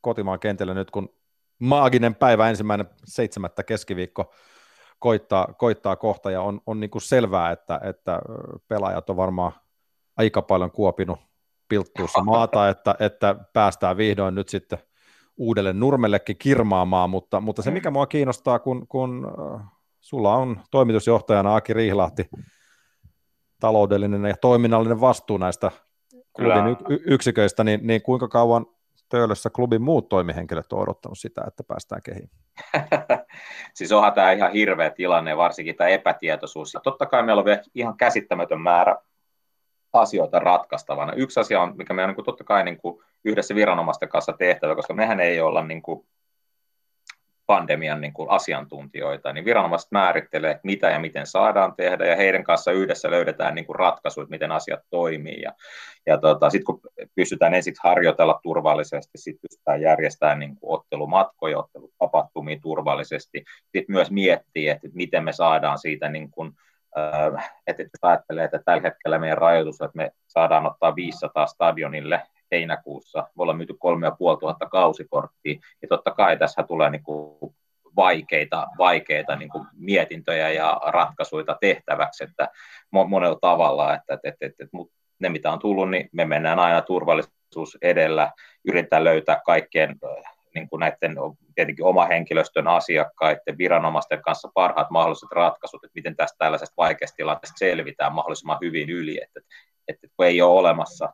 kotimaan kentällä nyt, kun maaginen päivä, ensimmäinen seitsemättä keskiviikko, koittaa, koittaa kohta ja on, on niin kuin selvää, että, että pelaajat on varmaan aika paljon kuopinut pilttuussa maata, että, että päästään vihdoin nyt sitten uudelle nurmellekin kirmaamaan, mutta, mutta se mikä mua kiinnostaa, kun, kun sulla on toimitusjohtajana Aki Rihlahti taloudellinen ja toiminnallinen vastuu näistä klubin yksiköistä, niin, niin kuinka kauan Töölössä klubin muut toimihenkilöt on odottanut sitä, että päästään kehiin? siis onhan tämä ihan hirveä tilanne, varsinkin tämä epätietoisuus. Ja totta kai meillä on vielä ihan käsittämätön määrä asioita ratkaistavana. Yksi asia on, mikä meidän on niin kuin, totta kai niin kuin, yhdessä viranomaisten kanssa tehtävä, koska mehän ei olla niin kuin, pandemian niin kuin asiantuntijoita, niin viranomaiset määrittelee, mitä ja miten saadaan tehdä, ja heidän kanssa yhdessä löydetään niin kuin ratkaisuja, miten asiat toimii. Ja, ja tota, sitten kun pystytään ensin harjoitella turvallisesti, sitten pystytään järjestämään niin kuin ottelumatkoja, ottelutapahtumia turvallisesti, sitten myös miettiä, että miten me saadaan siitä niin kuin että jos ajattelee, että tällä hetkellä meidän rajoitus, että me saadaan ottaa 500 stadionille heinäkuussa, voi olla myyty 3500 kausikorttia, ja totta kai tässä tulee niin kuin vaikeita, vaikeita niin kuin mietintöjä ja ratkaisuja tehtäväksi, että monella tavalla, että, että, että, että, että ne mitä on tullut, niin me mennään aina turvallisuus edellä, yritetään löytää kaikkien niin kuin näiden tietenkin oma henkilöstön, asiakkaiden, viranomaisten kanssa parhaat mahdolliset ratkaisut, että miten tästä tällaisesta vaikeasta tilanteesta selvitään mahdollisimman hyvin yli, että, että kun ei ole olemassa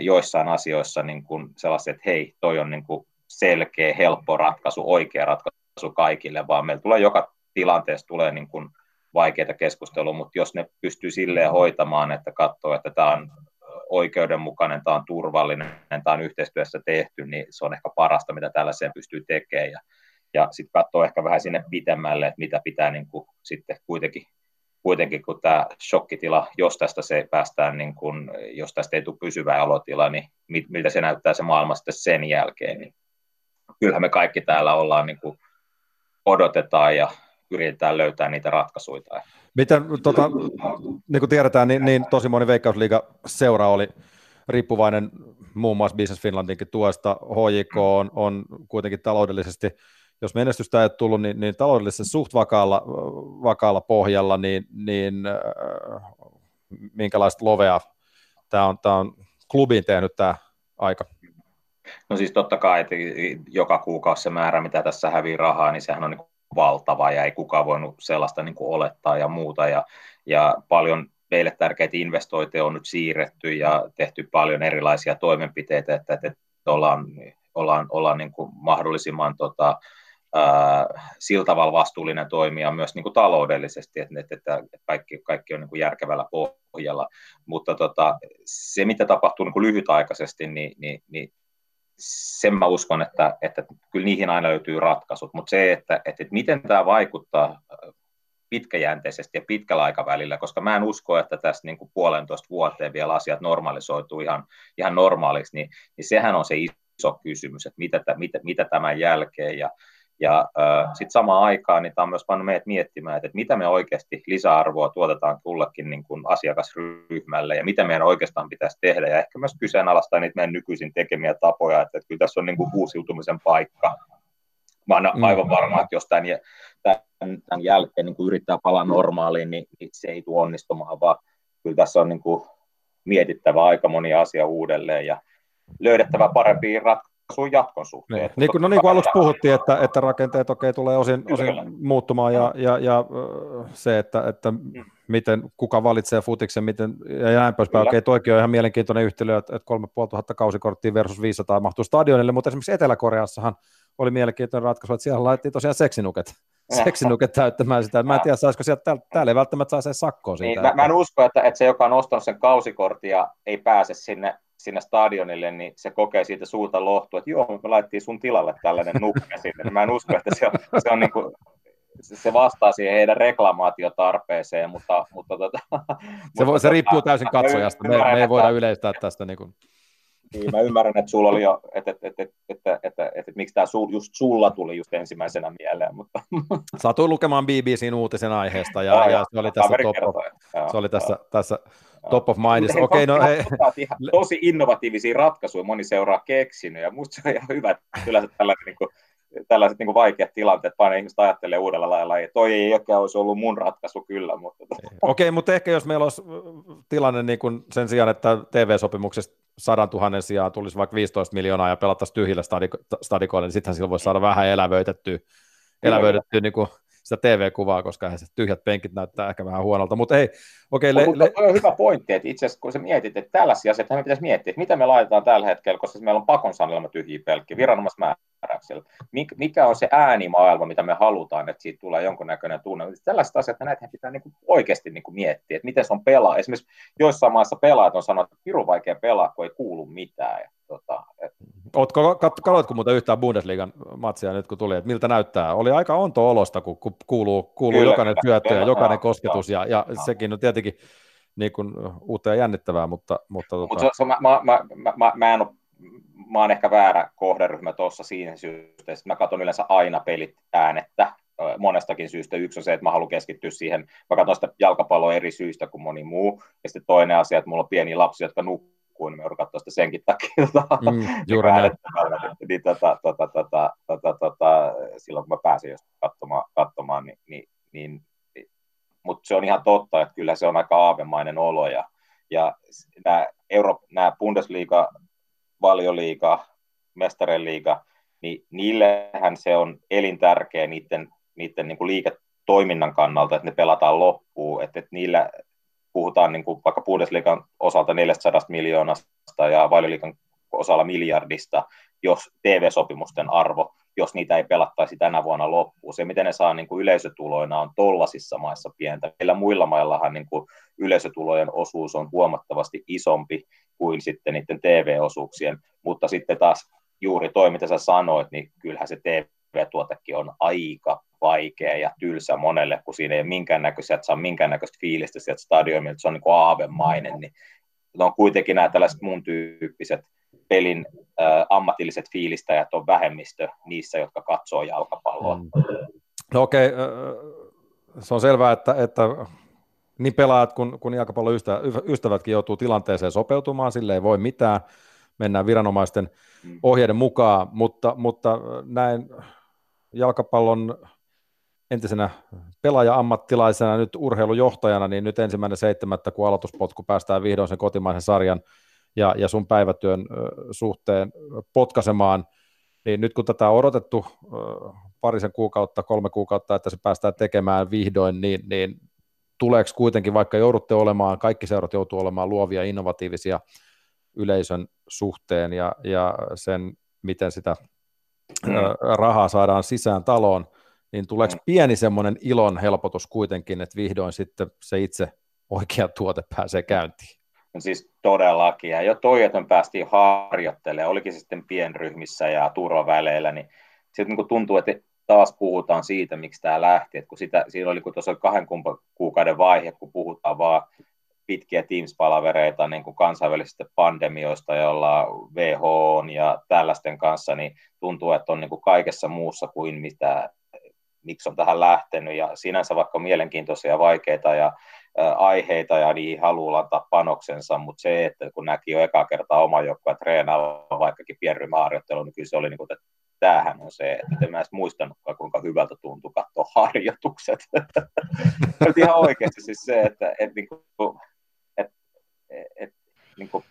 joissain asioissa niin kuin sellaiset, että hei, toi on niin kuin selkeä, helppo ratkaisu, oikea ratkaisu kaikille, vaan meillä tulee joka tilanteessa tulee niin kuin vaikeita keskustelua, mutta jos ne pystyy silleen hoitamaan, että katsoo, että tämä on oikeudenmukainen, tämä on turvallinen, tämä on yhteistyössä tehty, niin se on ehkä parasta, mitä tällaiseen pystyy tekemään. Ja, ja sitten katsoo ehkä vähän sinne pitemmälle, että mitä pitää niin kuin sitten kuitenkin, kuitenkin, kun tämä shokkitila, jos tästä se päästään, niin kuin, jos tästä ei tule pysyvää olotila, niin miltä se näyttää se maailma sitten sen jälkeen. Niin kyllähän me kaikki täällä ollaan, niin kuin odotetaan ja yritetään löytää niitä ratkaisuja. Miten, tota, niin kuin tiedetään, niin, niin tosi moni Veikkausliiga seura oli riippuvainen muun muassa Business Finlandinkin tuesta. HJK on, on kuitenkin taloudellisesti, jos menestystä ei ole tullut, niin, niin taloudellisesti suht vakaalla, vakaalla pohjalla, niin, niin äh, minkälaista lovea tämä on, tämä on klubiin tehnyt tämä aika? No siis totta kai, että joka kuukausi se määrä, mitä tässä hävii rahaa, niin sehän on niin valtava ja ei kukaan voinut sellaista niin kuin olettaa ja muuta. Ja, ja paljon meille tärkeitä investointeja on nyt siirretty ja tehty paljon erilaisia toimenpiteitä, että, että ollaan, ollaan, ollaan niin kuin mahdollisimman tota, sillä tavalla vastuullinen toimija myös niin kuin taloudellisesti, että, että, kaikki, kaikki on niin kuin järkevällä pohjalla. Mutta tota, se, mitä tapahtuu niin kuin lyhytaikaisesti, niin, niin, niin sen mä uskon, että, että kyllä niihin aina löytyy ratkaisut, mutta se, että, että, että miten tämä vaikuttaa pitkäjänteisesti ja pitkällä aikavälillä, koska mä en usko, että tässä niin kuin puolentoista vuoteen vielä asiat normalisoituu ihan, ihan normaaliksi, niin, niin sehän on se iso kysymys, että mitä, mitä, mitä tämän jälkeen, ja, ja sitten samaan aikaan niin tämä on myös pannut meidät miettimään, että, että mitä me oikeasti lisäarvoa tuotetaan kullekin niin kuin asiakasryhmälle ja mitä meidän oikeastaan pitäisi tehdä. Ja ehkä myös kyseenalaistaa niitä meidän nykyisin tekemiä tapoja, että, että kyllä tässä on niin kuin uusiutumisen paikka. Mä olen mm. aivan varma, että jos tämän, tämän, tämän jälkeen niin kuin yrittää palaa normaaliin, niin, niin se ei tule onnistumaan, vaan kyllä tässä on niin kuin mietittävä aika moni asia uudelleen ja löydettävä parempia ratkaisuja sun jatkon suhteen. Niin, niin, kuin, no niin kuin aluksi puhuttiin, että, että rakenteet okay, tulee osin, osin muuttumaan ja, ja, ja se, että, että mm. miten, kuka valitsee futiksen, miten, ja näin poispäin. Okei, toikin on ihan mielenkiintoinen yhtälö, että, että 3500 kausikorttia versus 500 mahtuu stadionille, mutta esimerkiksi Etelä-Koreassahan oli mielenkiintoinen ratkaisu, että siellä laitettiin tosiaan seksinuket, seksinuket täyttämään sitä. Mä en tiedä, saisiko sieltä, täällä, täällä ei välttämättä saa se sakkoa siitä. Niin, mä, mä, en usko, että, että se, joka on ostanut sen kausikortin ei pääse sinne sinne stadionille, niin se kokee siitä suurta lohtua, että joo, me laitettiin sun tilalle tällainen nukke sinne. Mä en usko, että se on, se on niin kuin, se vastaa siihen heidän reklamaatiotarpeeseen, mutta... mutta tota, se, voi, se tota, riippuu täysin katsojasta, me, me ei voida yleistää tästä. Niin kuin. Niin, mä ymmärrän, että sulla oli jo, että, että, että, että, että, että, että, että miksi tämä just sulla tuli just ensimmäisenä mieleen. Mutta... Satuin lukemaan BBCn uutisen aiheesta ja, ja, ja se oli tässä, top, se oli tässä, tässä top of mindissa. Okei, okay, no hei. Tosi innovatiivisia ratkaisuja moni seuraa keksinyt, ja musta se on ihan hyvä, että yleensä tällainen niin kuin, tällaiset niin vaikeat tilanteet paine ihmiset ajattelee uudella lailla, ja toi ei ehkä olisi ollut mun ratkaisu kyllä. Mutta... Tota. Okei, okay, mutta ehkä jos meillä olisi tilanne niin kuin sen sijaan, että TV-sopimuksesta 100 000 sijaan tulisi vaikka 15 miljoonaa ja pelattaisiin tyhjillä stadikoille, niin sittenhän silloin voisi saada vähän elävöitettyä, elävöitettyä niin kuin sitä TV-kuvaa, koska se tyhjät penkit näyttää ehkä vähän huonolta, mutta ei, okei. Okay, le, le... on hyvä pointti, että itse asiassa kun sä mietit, että tällaisia asioita me pitäisi miettiä, että mitä me laitetaan tällä hetkellä, koska meillä on pakon sanelma tyhjiä pelkkiä, viranomaismääräyksellä. Mikä on se äänimaailma, mitä me halutaan, että siitä tulee jonkunnäköinen tunne. Tällaiset asiat, näitä pitää niin kuin oikeasti niin kuin miettiä, että miten se on pelaa. Esimerkiksi joissain maissa pelaajat on sanonut, että pirun vaikea pelaa, kun ei kuulu mitään. Tota, et... Ootko, katsoitko muuten yhtään Bundesliigan matsia nyt kun tuli, että miltä näyttää? Oli aika onto olosta, kun, kun kuuluu, kuuluu kyllä, jokainen syöttö ja jokainen kosketus, ja, ja sekin on tietenkin niin kuin uutta ja jännittävää, mutta... mutta tota... Mut se, se, mä, mä, mä, mä, mä, en ole, mä oon ehkä väärä kohderyhmä tuossa siinä syystä, että mä katson yleensä aina pelit äänettä, monestakin syystä. Yksi on se, että mä haluan keskittyä siihen, mä katson sitä jalkapalloa eri syistä kuin moni muu. Ja sitten toinen asia, että mulla on pieniä lapsia, jotka nukkuu, niin mä joudun katsoa sitä senkin takia. Tota, mm, juuri näin. Niin, tota, tota, tota, tota, tota, silloin kun mä pääsin just katsomaan, katsomaan niin, niin, niin mutta se on ihan totta, että kyllä se on aika aavemainen olo. Ja, ja nämä, Euro, nämä Bundesliga, Valioliiga, Mestareliiga, niin niillehän se on elintärkeä niiden, niiden niin kuin liiketoiminnan kannalta, että ne pelataan loppuun, että, että niillä puhutaan niin kuin vaikka Bundesliigan osalta 400 miljoonasta ja Valioliigan osalla miljardista, jos TV-sopimusten arvo, jos niitä ei pelattaisi tänä vuonna loppuun. Se, miten ne saa niin kuin yleisötuloina, on tollasissa maissa pientä. Meillä muilla maillahan niin kuin yleisötulojen osuus on huomattavasti isompi kuin sitten niiden TV-osuuksien, mutta sitten taas juuri toi, mitä sä sanoit, niin kyllähän se TV-tuotekin on aika vaikea ja tylsä monelle, kun siinä ei ole minkäännäköistä, että saa minkäännäköistä fiilistä sieltä stadionilta, se on niin kuin aavemainen, niin ne on kuitenkin nämä tällaiset mun tyyppiset pelin äh, ammatilliset fiilistäjät on vähemmistö niissä, jotka katsoo jalkapalloa. Mm. No okei, okay. se on selvää, että, että niin pelaajat kuin, kuin jalkapallon ystävätkin joutuu tilanteeseen sopeutumaan, sille ei voi mitään, mennään viranomaisten mm. ohjeiden mukaan, mutta, mutta näin jalkapallon entisenä pelaaja-ammattilaisena, nyt urheilujohtajana, niin nyt ensimmäinen seitsemättä, kun aloituspotku päästään vihdoin sen kotimaisen sarjan ja, ja sun päivätyön suhteen potkaisemaan, niin nyt kun tätä on odotettu parisen kuukautta, kolme kuukautta, että se päästään tekemään vihdoin, niin, niin tuleeko kuitenkin, vaikka joudutte olemaan, kaikki seurat joutuu olemaan luovia, innovatiivisia yleisön suhteen ja, ja sen, miten sitä rahaa saadaan sisään taloon, niin tuleeko mm. pieni semmoinen ilon helpotus kuitenkin, että vihdoin sitten se itse oikea tuote pääsee käyntiin? No siis todellakin, ja jo toi, että me päästiin harjoittelemaan, olikin sitten pienryhmissä ja turvaväleillä, niin sitten niin tuntuu, että taas puhutaan siitä, miksi tämä lähti, että kun sitä, siinä oli, kun tuossa oli kahden kuukauden vaihe, kun puhutaan vaan pitkiä Teams-palavereita niin kuin kansainvälisistä pandemioista, joilla WHO ja tällaisten kanssa, niin tuntuu, että on niin kuin kaikessa muussa kuin mitä, miksi on tähän lähtenyt, ja sinänsä vaikka mielenkiintoisia vaikeita ja aiheita ja niihin haluaa antaa panoksensa, mutta se, että kun näki jo eka kertaa oma joukkoa treenaa vaikkakin pienryhmäharjoittelu, niin kyllä se oli niin kuin, että tämähän on se, että en mä edes muistanutkaan, kuinka hyvältä tuntui katsoa harjoitukset. Ihan oikeasti siis se, että, että, niin kuin, että, että niin kuin,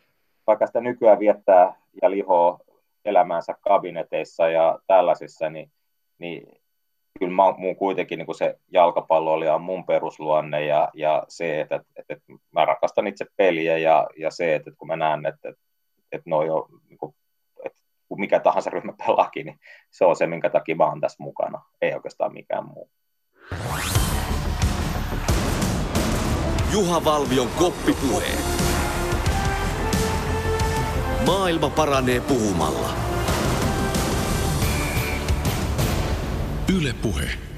vaikka sitä nykyään viettää ja lihoo elämänsä kabineteissa ja tällaisissa, niin, niin kyllä mä, mun kuitenkin niin se jalkapallo oli mun perusluonne ja, ja se, että, että, että mä rakastan itse peliä ja, ja se, että kun mä näen, että, että, että noi on, niin kuin, että kun mikä tahansa ryhmä pelaakin, niin se on se, minkä takia mä oon tässä mukana, ei oikeastaan mikään muu. Juha Valvion koppipuhe. Maailma paranee puhumalla. Yle Puhe.